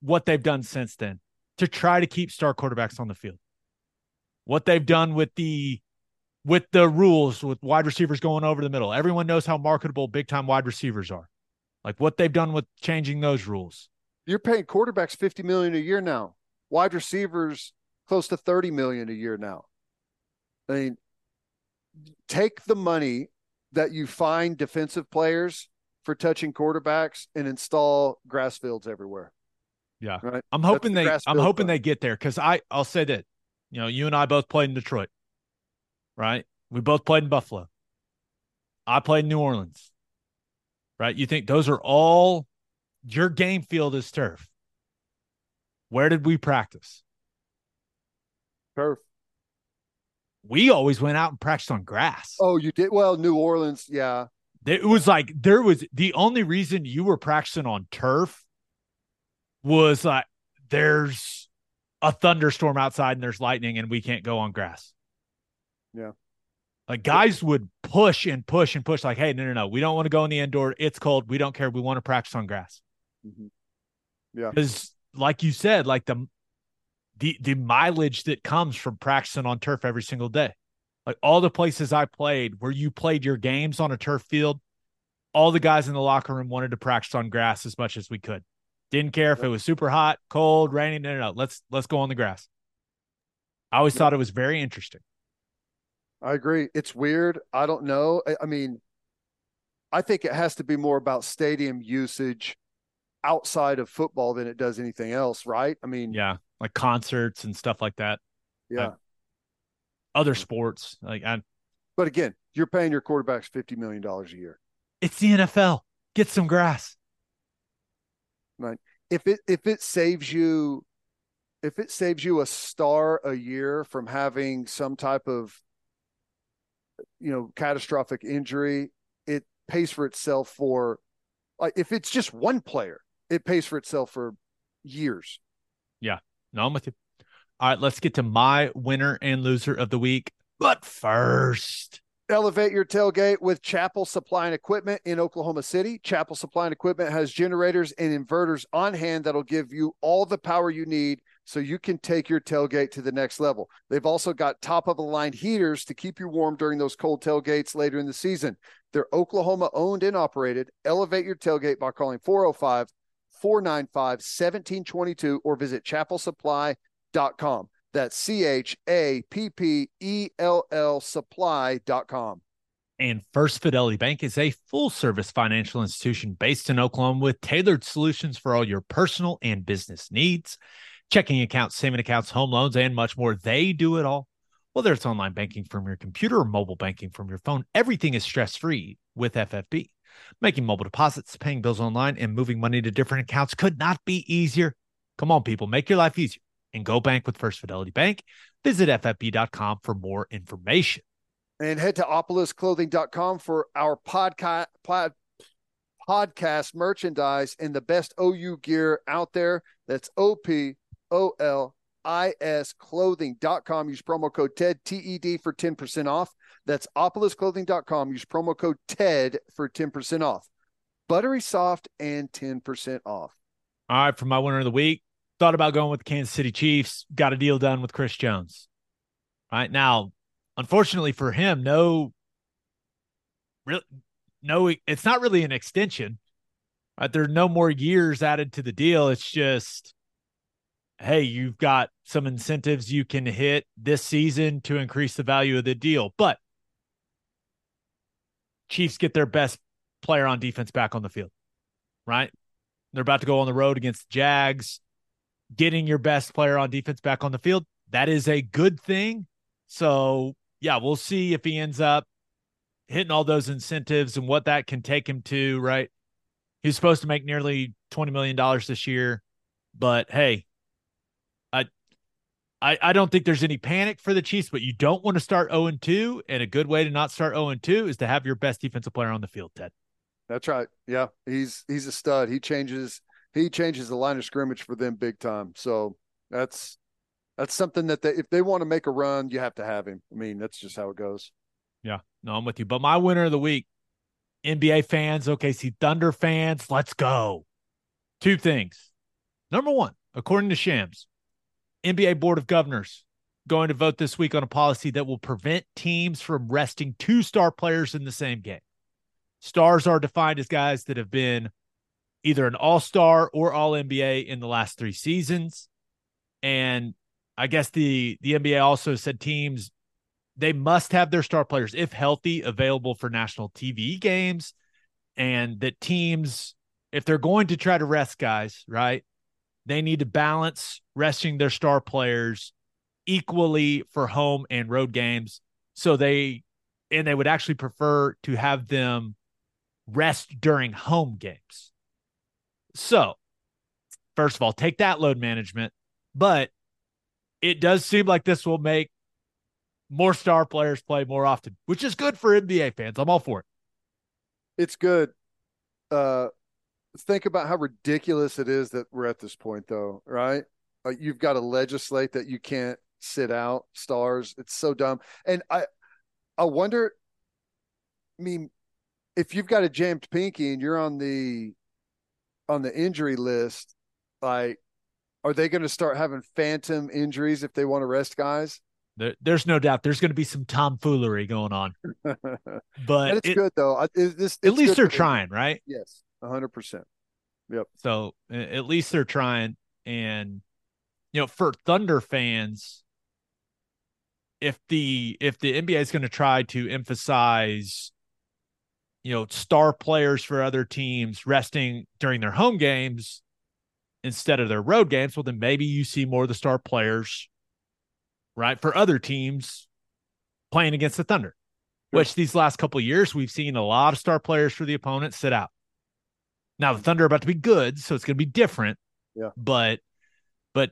What they've done since then to try to keep star quarterbacks on the field. What they've done with the with the rules with wide receivers going over the middle. Everyone knows how marketable big time wide receivers are. Like what they've done with changing those rules. You're paying quarterbacks 50 million a year now. Wide receivers close to 30 million a year now. I mean, take the money that you find defensive players for touching quarterbacks and install grass fields everywhere. Yeah. Right. I'm hoping the they I'm hoping they get there because I I'll say that you know you and I both played in Detroit, right? We both played in Buffalo. I played in New Orleans, right? You think those are all your game field is turf? Where did we practice? Turf. We always went out and practiced on grass. Oh, you did well, New Orleans. Yeah. It was like there was the only reason you were practicing on turf was like there's a thunderstorm outside and there's lightning and we can't go on grass. Yeah. Like guys would push and push and push, like, hey, no, no, no, we don't want to go in the indoor. It's cold. We don't care. We want to practice on grass. Mhm. Yeah. Because, like you said, like the the the mileage that comes from practicing on turf every single day. Like all the places I played where you played your games on a turf field, all the guys in the locker room wanted to practice on grass as much as we could. Didn't care if it was super hot, cold, raining. No, no, no. Let's let's go on the grass. I always thought it was very interesting. I agree. It's weird. I don't know. I, I mean, I think it has to be more about stadium usage outside of football than it does anything else, right? I mean, Yeah, like concerts and stuff like that. yeah. Other sports, like I, But again, you're paying your quarterbacks fifty million dollars a year. it's the NFL. Get some grass. If it if it saves you, if it saves you a star a year from having some type of, you know, catastrophic injury, it pays for itself for, like if it's just one player, it pays for itself for years. Yeah. No, I'm with you. All right, let's get to my winner and loser of the week. But first, Elevate your tailgate with Chappell Supply and Equipment in Oklahoma City. Chappell Supply and Equipment has generators and inverters on hand that'll give you all the power you need so you can take your tailgate to the next level. They've also got top of the line heaters to keep you warm during those cold tailgates later in the season. They're Oklahoma owned and operated. Elevate your tailgate by calling 405 495 1722 or visit chappellsupply.com. That's C H A P P E L L supply.com. and First Fidelity Bank is a full service financial institution based in Oklahoma with tailored solutions for all your personal and business needs. Checking accounts, saving accounts, home loans, and much more. They do it all. Whether it's online banking from your computer or mobile banking from your phone, everything is stress free with FFB. Making mobile deposits, paying bills online, and moving money to different accounts could not be easier. Come on, people, make your life easier and go bank with First Fidelity Bank. Visit FFB.com for more information. And head to opolisclothing.com for our podcast pod, podcast merchandise and the best OU gear out there. That's O P O L I S clothing.com. Use promo code TED T E D for 10% off. That's opolisclothing.com. Use promo code TED for 10% off. Buttery soft and 10% off. All right, for my winner of the week, thought about going with the Kansas City Chiefs. Got a deal done with Chris Jones. All right now, unfortunately for him, no, real, no, it's not really an extension. Right, there are no more years added to the deal. It's just, hey, you've got some incentives you can hit this season to increase the value of the deal, but Chiefs get their best player on defense back on the field. Right, they're about to go on the road against Jags. Getting your best player on defense back on the field, that is a good thing. So, yeah, we'll see if he ends up hitting all those incentives and what that can take him to, right? He's supposed to make nearly $20 million this year, but hey, I I, don't think there's any panic for the Chiefs, but you don't want to start 0 2. And a good way to not start 0 2 is to have your best defensive player on the field, Ted. That's right. Yeah, he's he's a stud. He changes he changes the line of scrimmage for them big time. So that's that's something that they if they want to make a run, you have to have him. I mean, that's just how it goes. Yeah, no, I'm with you. But my winner of the week, NBA fans, OKC Thunder fans, let's go. Two things. Number one, according to Shams, NBA Board of Governors going to vote this week on a policy that will prevent teams from resting two star players in the same game. Stars are defined as guys that have been either an all star or all NBA in the last three seasons. And I guess the, the NBA also said teams they must have their star players, if healthy, available for national TV games. And that teams, if they're going to try to rest guys, right, they need to balance resting their star players equally for home and road games. So they, and they would actually prefer to have them rest during home games. So, first of all, take that load management, but it does seem like this will make more star players play more often, which is good for NBA fans. I'm all for it. It's good. Uh, think about how ridiculous it is that we're at this point, though, right? Uh, you've got to legislate that you can't sit out stars. It's so dumb. And I, I wonder. I mean, if you've got a jammed pinky and you're on the, on the injury list, like, are they going to start having phantom injuries if they want to rest guys? There, there's no doubt there's going to be some tomfoolery going on, but it's it, good though. I, it, this, at least they're for them. trying, right? Yes, hundred percent. Yep. So at least they're trying. And you know, for Thunder fans, if the if the NBA is going to try to emphasize, you know, star players for other teams resting during their home games instead of their road games, well, then maybe you see more of the star players, right, for other teams playing against the Thunder. Which these last couple of years we've seen a lot of star players for the opponent sit out. Now the Thunder are about to be good, so it's going to be different. Yeah. But, but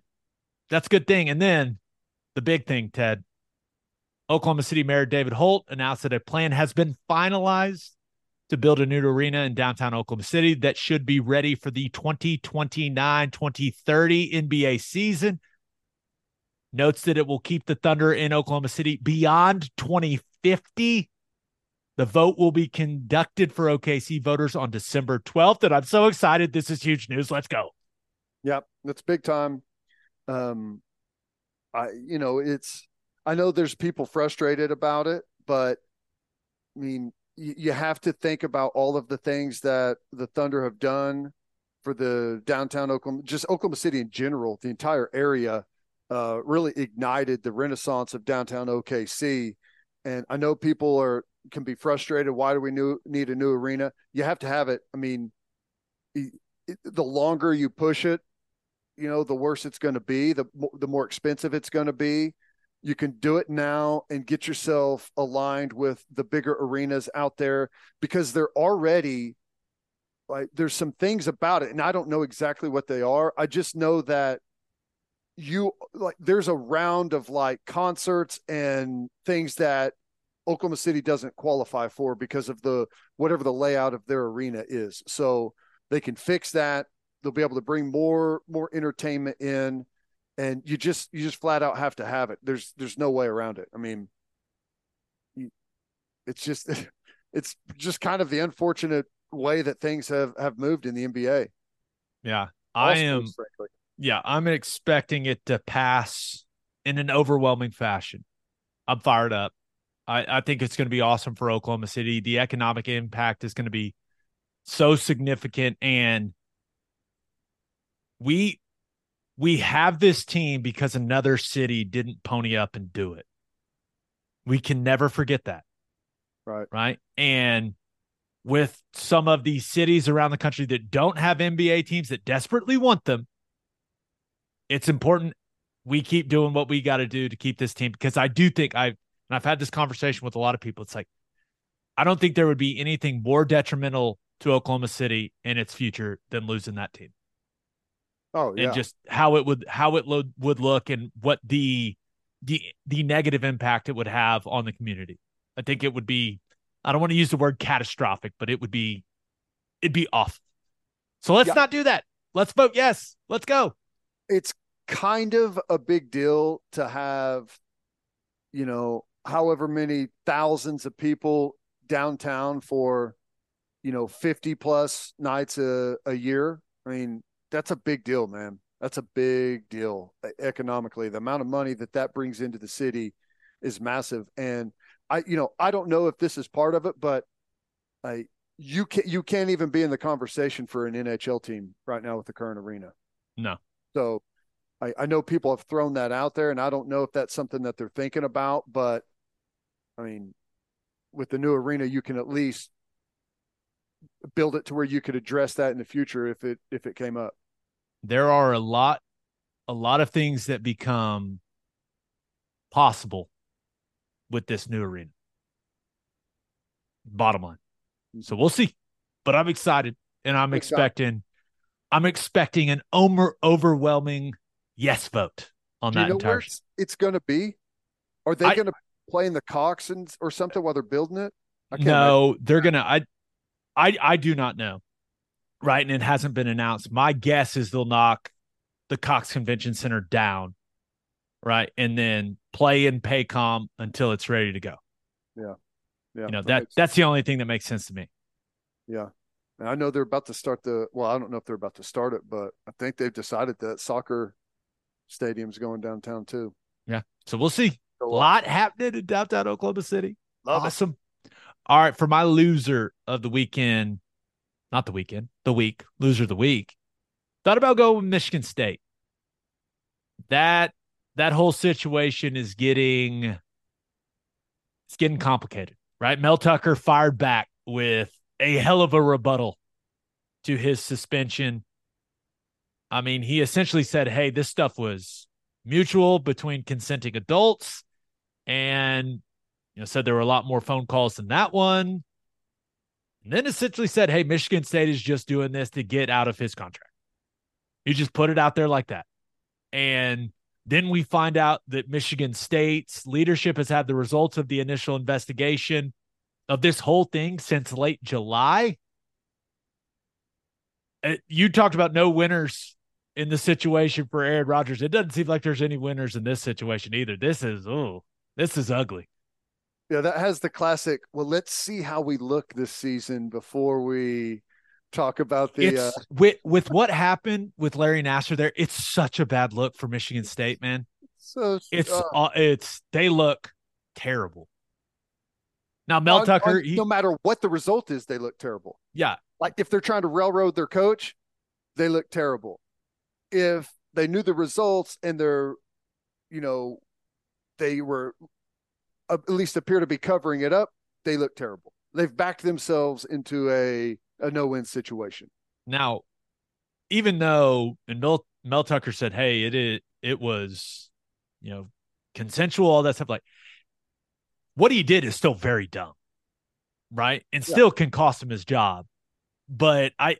that's a good thing. And then the big thing, Ted, Oklahoma City Mayor David Holt announced that a plan has been finalized to build a new arena in downtown Oklahoma City that should be ready for the 2029 2030 NBA season. Notes that it will keep the Thunder in Oklahoma City beyond 2050. The vote will be conducted for OKC voters on December 12th. And I'm so excited. This is huge news. Let's go. Yep, that's big time. Um, I you know it's I know there's people frustrated about it, but I mean you, have to think about all of the things that the Thunder have done for the downtown Oklahoma, just Oklahoma City in general, the entire area. Uh, really ignited the renaissance of downtown OKC, and I know people are can be frustrated. Why do we new, need a new arena? You have to have it. I mean, it, it, the longer you push it, you know, the worse it's going to be, the the more expensive it's going to be. You can do it now and get yourself aligned with the bigger arenas out there because they're already like there's some things about it and I don't know exactly what they are. I just know that you like there's a round of like concerts and things that Oklahoma City doesn't qualify for because of the whatever the layout of their arena is. So they can fix that. They'll be able to bring more more entertainment in, and you just you just flat out have to have it. There's there's no way around it. I mean, you, it's just it's just kind of the unfortunate way that things have have moved in the NBA. Yeah. I am. frankly. Yeah. I'm expecting it to pass in an overwhelming fashion. I'm fired up. I, I think it's going to be awesome for Oklahoma City. The economic impact is going to be so significant. And we we have this team because another city didn't pony up and do it. We can never forget that. Right. Right. And with some of these cities around the country that don't have NBA teams that desperately want them, it's important we keep doing what we got to do to keep this team because I do think I've and I've had this conversation with a lot of people. It's like I don't think there would be anything more detrimental to Oklahoma City and its future than losing that team Oh yeah. and just how it would how it lo- would look and what the the the negative impact it would have on the community. I think it would be I don't want to use the word catastrophic, but it would be it'd be awful. So let's Yeah. not do that. Let's vote yes. Let's go. it's kind of a big deal to have, you know, however many thousands of people downtown for, you know, 50 plus nights a, a year. I mean, that's a big deal, man. That's a big deal economically. The amount of money that that brings into the city is massive. And I, you know, I don't know if this is part of it, but I, you can you can't even be in the conversation for an NHL team right now with the current arena. No. So I, I know people have thrown that out there, and I don't know if that's something that they're thinking about, but I mean, with the new arena, you can at least build it to where you could address that in the future if it if it came up. There are a lot, a lot of things that become possible with this new arena. Bottom line. So we'll see. But I'm excited and I'm Excited. expecting I'm expecting an over, overwhelming yes vote on Do that you know entire where it's, it's going to be? Are they I- to play in the Cox or something while they're building it? I can't No, they're gonna. I, I, I do not know. Right, and it hasn't been announced. My guess is they'll knock the Cox Convention Center down, right, and then play in Paycom until it's ready to go. Yeah, Yeah. You know that, that that's the only thing that makes sense to me. Yeah. And I know they're about to start the well, I don't know if they're about to start it, but I think they've decided that soccer stadium's going downtown too. Yeah, so we'll see. A lot happening in downtown Oklahoma City. Love it. awesome. All right, for my loser of the weekend, not the weekend, the week, loser of the week. Thought about going with Michigan State. That that whole situation is getting it's getting complicated, right? Mel Tucker fired back with a hell of a rebuttal to his suspension. I mean, he essentially said, "Hey, this stuff was mutual between consenting adults." And you know, said there were a lot more phone calls than that one. And then essentially said, Hey, Michigan State is just doing this to get out of his contract. He just put it out there like that. And then we find out that Michigan State's leadership has had the results of the initial investigation of this whole thing since late July. Uh, You talked about no winners in the situation for Aaron Rodgers. It doesn't seem like there's any winners in this situation either. This is, oh, this is ugly. Yeah, that has the classic. Well, let's see how we look this season before we talk about the. it's Uh, with with what happened with Larry Nassar there. It's such a bad look for Michigan State, man. so It's uh, uh, it's they look terrible. Now Mel on- Tucker, on- he, no matter what the result is, they look terrible. yeah, Like if they're trying to railroad their coach, they look terrible. If they knew the results and they're, you know, they were Uh, at least appear to be covering it up, they look terrible. They've backed themselves into a a no win situation. now even though and Mel Mel Tucker said, "Hey, it it, it was, you know, consensual, all that stuff." Like, what he did is still very dumb, right? And Yeah. still can cost him his job. But I,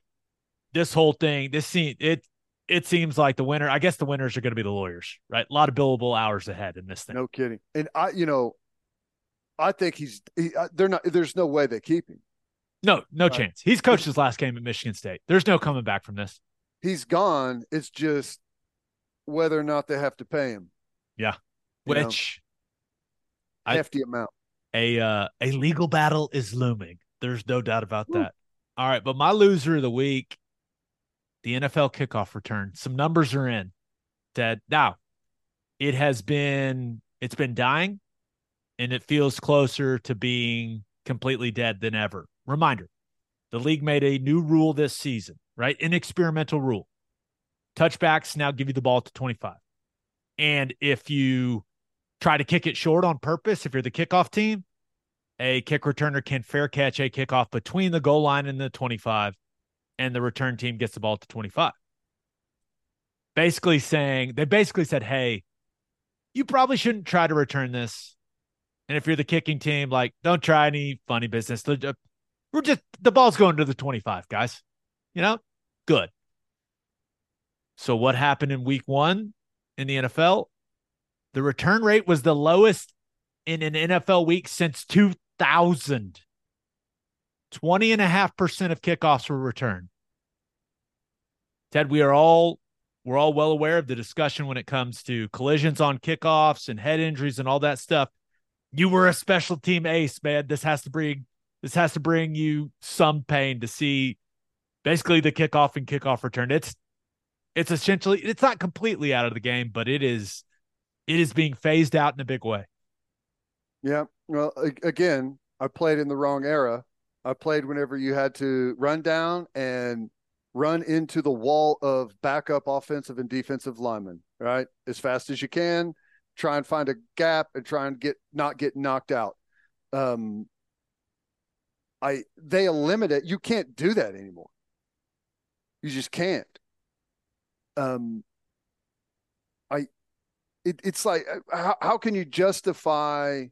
this whole thing, this scene, it it seems like the winner. I guess the winners are going to be the lawyers, right? A lot of billable hours ahead in this thing. No kidding. And I, you know, I think he's he, uh, they're not. There's no way they keep him. No, no Right. chance. He's coached his last game at Michigan State. There's no coming back from this. He's gone. It's just whether or not they have to pay him. Yeah. You know, Which I- hefty amount. a uh, a legal battle is looming. There's no doubt about Woo. that. All right, but my loser of the week, the NFL kickoff return. Some numbers are in. Ted. Now, it has been it's been dying, and it feels closer to being completely dead than ever. Reminder: the league made a new rule this season, right? An experimental rule. Touchbacks now give you the ball to 25. And if you try to kick it short on purpose, if you're the kickoff team, a kick returner can fair catch a kickoff between the goal line and the 25, and the return team gets the ball to 25. Basically saying, they basically said, hey, you probably shouldn't try to return this. And if you're the kicking team, like, don't try any funny business. We're just, the ball's going to the 25, guys. You know, good. So, what happened in week one in the NFL? The return rate was the lowest in an NFL week since 2000. 20 and a half percent of kickoffs were returned. Ted, we are all we're all well aware of the discussion when it comes to collisions on kickoffs and head injuries and all that stuff. You were a special team ace, man. This has to bring this has to bring you some pain to see basically the kickoff and kickoff return. It's it's essentially it's not completely out of the game, but it is it is being phased out in a big way. Yeah. Well, again, I played in the wrong era. I played whenever you had to run down and run into the wall of backup offensive and defensive linemen, right? As fast as you can, try and find a gap and try and get not get knocked out. Um I they eliminate you can't do that anymore. You just can't. Um I it, it's like uh, how, how can you justify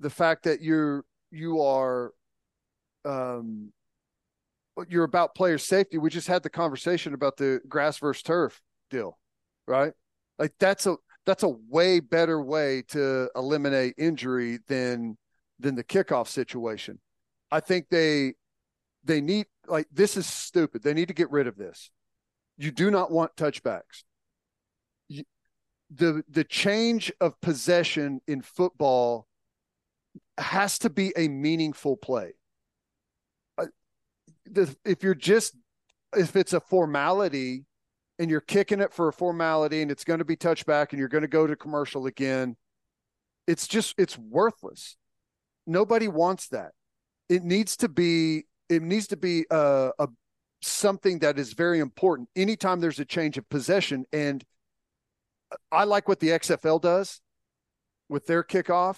the fact that you're you are um you're about player safety. We just had the conversation about the grass versus turf deal, right? Like that's a that's a way better way to eliminate injury than than the kickoff situation. I think they they need like this is stupid. They need to get rid of this. You do not want touchbacks. You, the the change of possession in football has to be a meaningful play. Uh, if you're just if it's a formality and you're kicking it for a formality and it's going to be touchback and you're going to go to commercial again, it's just it's worthless. Nobody wants that. It needs to be it needs to be a, a something that is very important anytime there's a change of possession and uh, I like what the XFL does with their kickoff.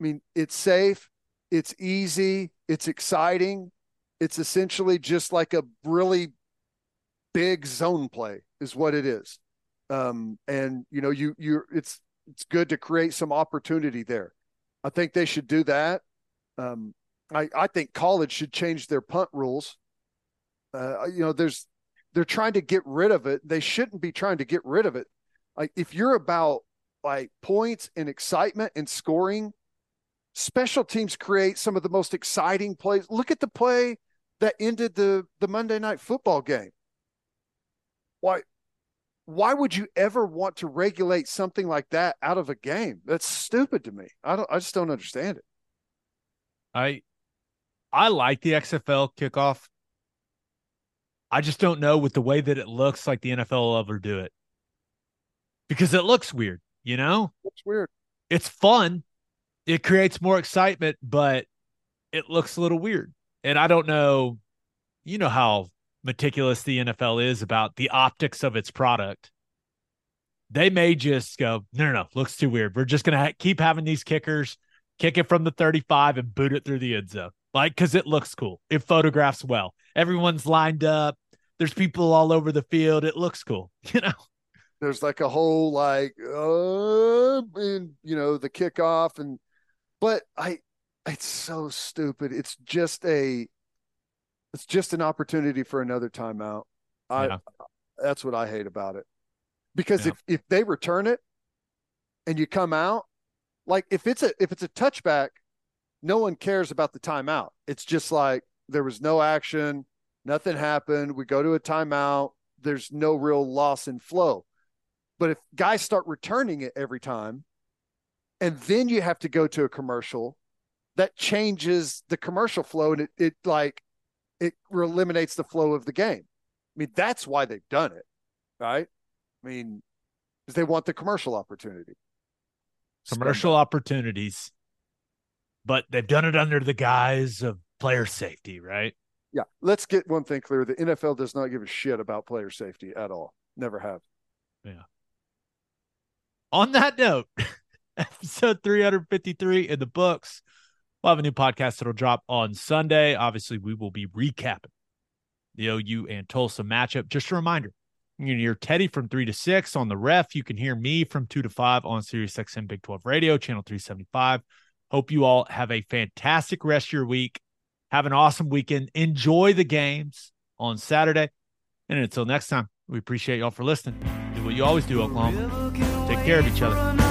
I mean, it's safe, it's easy, it's exciting. It's essentially just like a really big zone play is what it is. Um, and you know, you you it's it's good to create some opportunity there. I think they should do that. Um, I I think college should change their punt rules. Uh, you know, there's they're trying to get rid of it. They shouldn't be trying to get rid of it. Like if you're about like points and excitement and scoring, special teams create some of the most exciting plays. Look at the play that ended the the Monday night football game why why would you ever want to regulate something like that out of a game? That's stupid to me. I don't I just don't understand it. I I like the XFL kickoff. I just don't know with the way that it looks like the NFL will ever do it. Because it looks weird, you know? It's weird. It's fun. It creates more excitement, but it looks a little weird. And I don't know, you know how meticulous the NFL is about the optics of its product, they may just go, no, no, no, looks too weird. We're just going to ha- keep having these kickers kick it from the 35 and boot it through the end zone. Like, because it looks cool. It photographs well. Everyone's lined up. There's people all over the field. It looks cool, you know? There's like a whole, like, uh, and, you know, the kickoff. And, but I, it's so stupid. It's just a, it's just an opportunity for another timeout. I yeah. that's what I hate about it. Because yeah. if if they return it and you come out, like if it's a if it's a touchback, no one cares about the timeout. It's just like there was no action, nothing happened. We go to a timeout. There's no real loss in flow. But if guys start returning it every time, and then you have to go to a commercial, that changes the commercial flow, and it it like it eliminates the flow of the game. I mean, that's why they've done it, right? I mean, because they want the commercial opportunity. Commercial opportunities, but they've done it under the guise of player safety, right? Yeah. Let's get one thing clear. The NFL does not give a shit about player safety at all. Never have. Yeah. On that note, episode 353 in the books. We'll have a new podcast that'll drop on Sunday. Obviously, we will be recapping the OU and Tulsa matchup. Just a reminder, you can hear Teddy from three to six on the ref. You can hear me from two to five on Sirius XM Big 12 Radio, channel 375. Hope you all have a fantastic rest of your week. Have an awesome weekend. Enjoy the games on Saturday. And until next time, we appreciate y'all for listening. Do what you always do, Oklahoma. Take care of each other.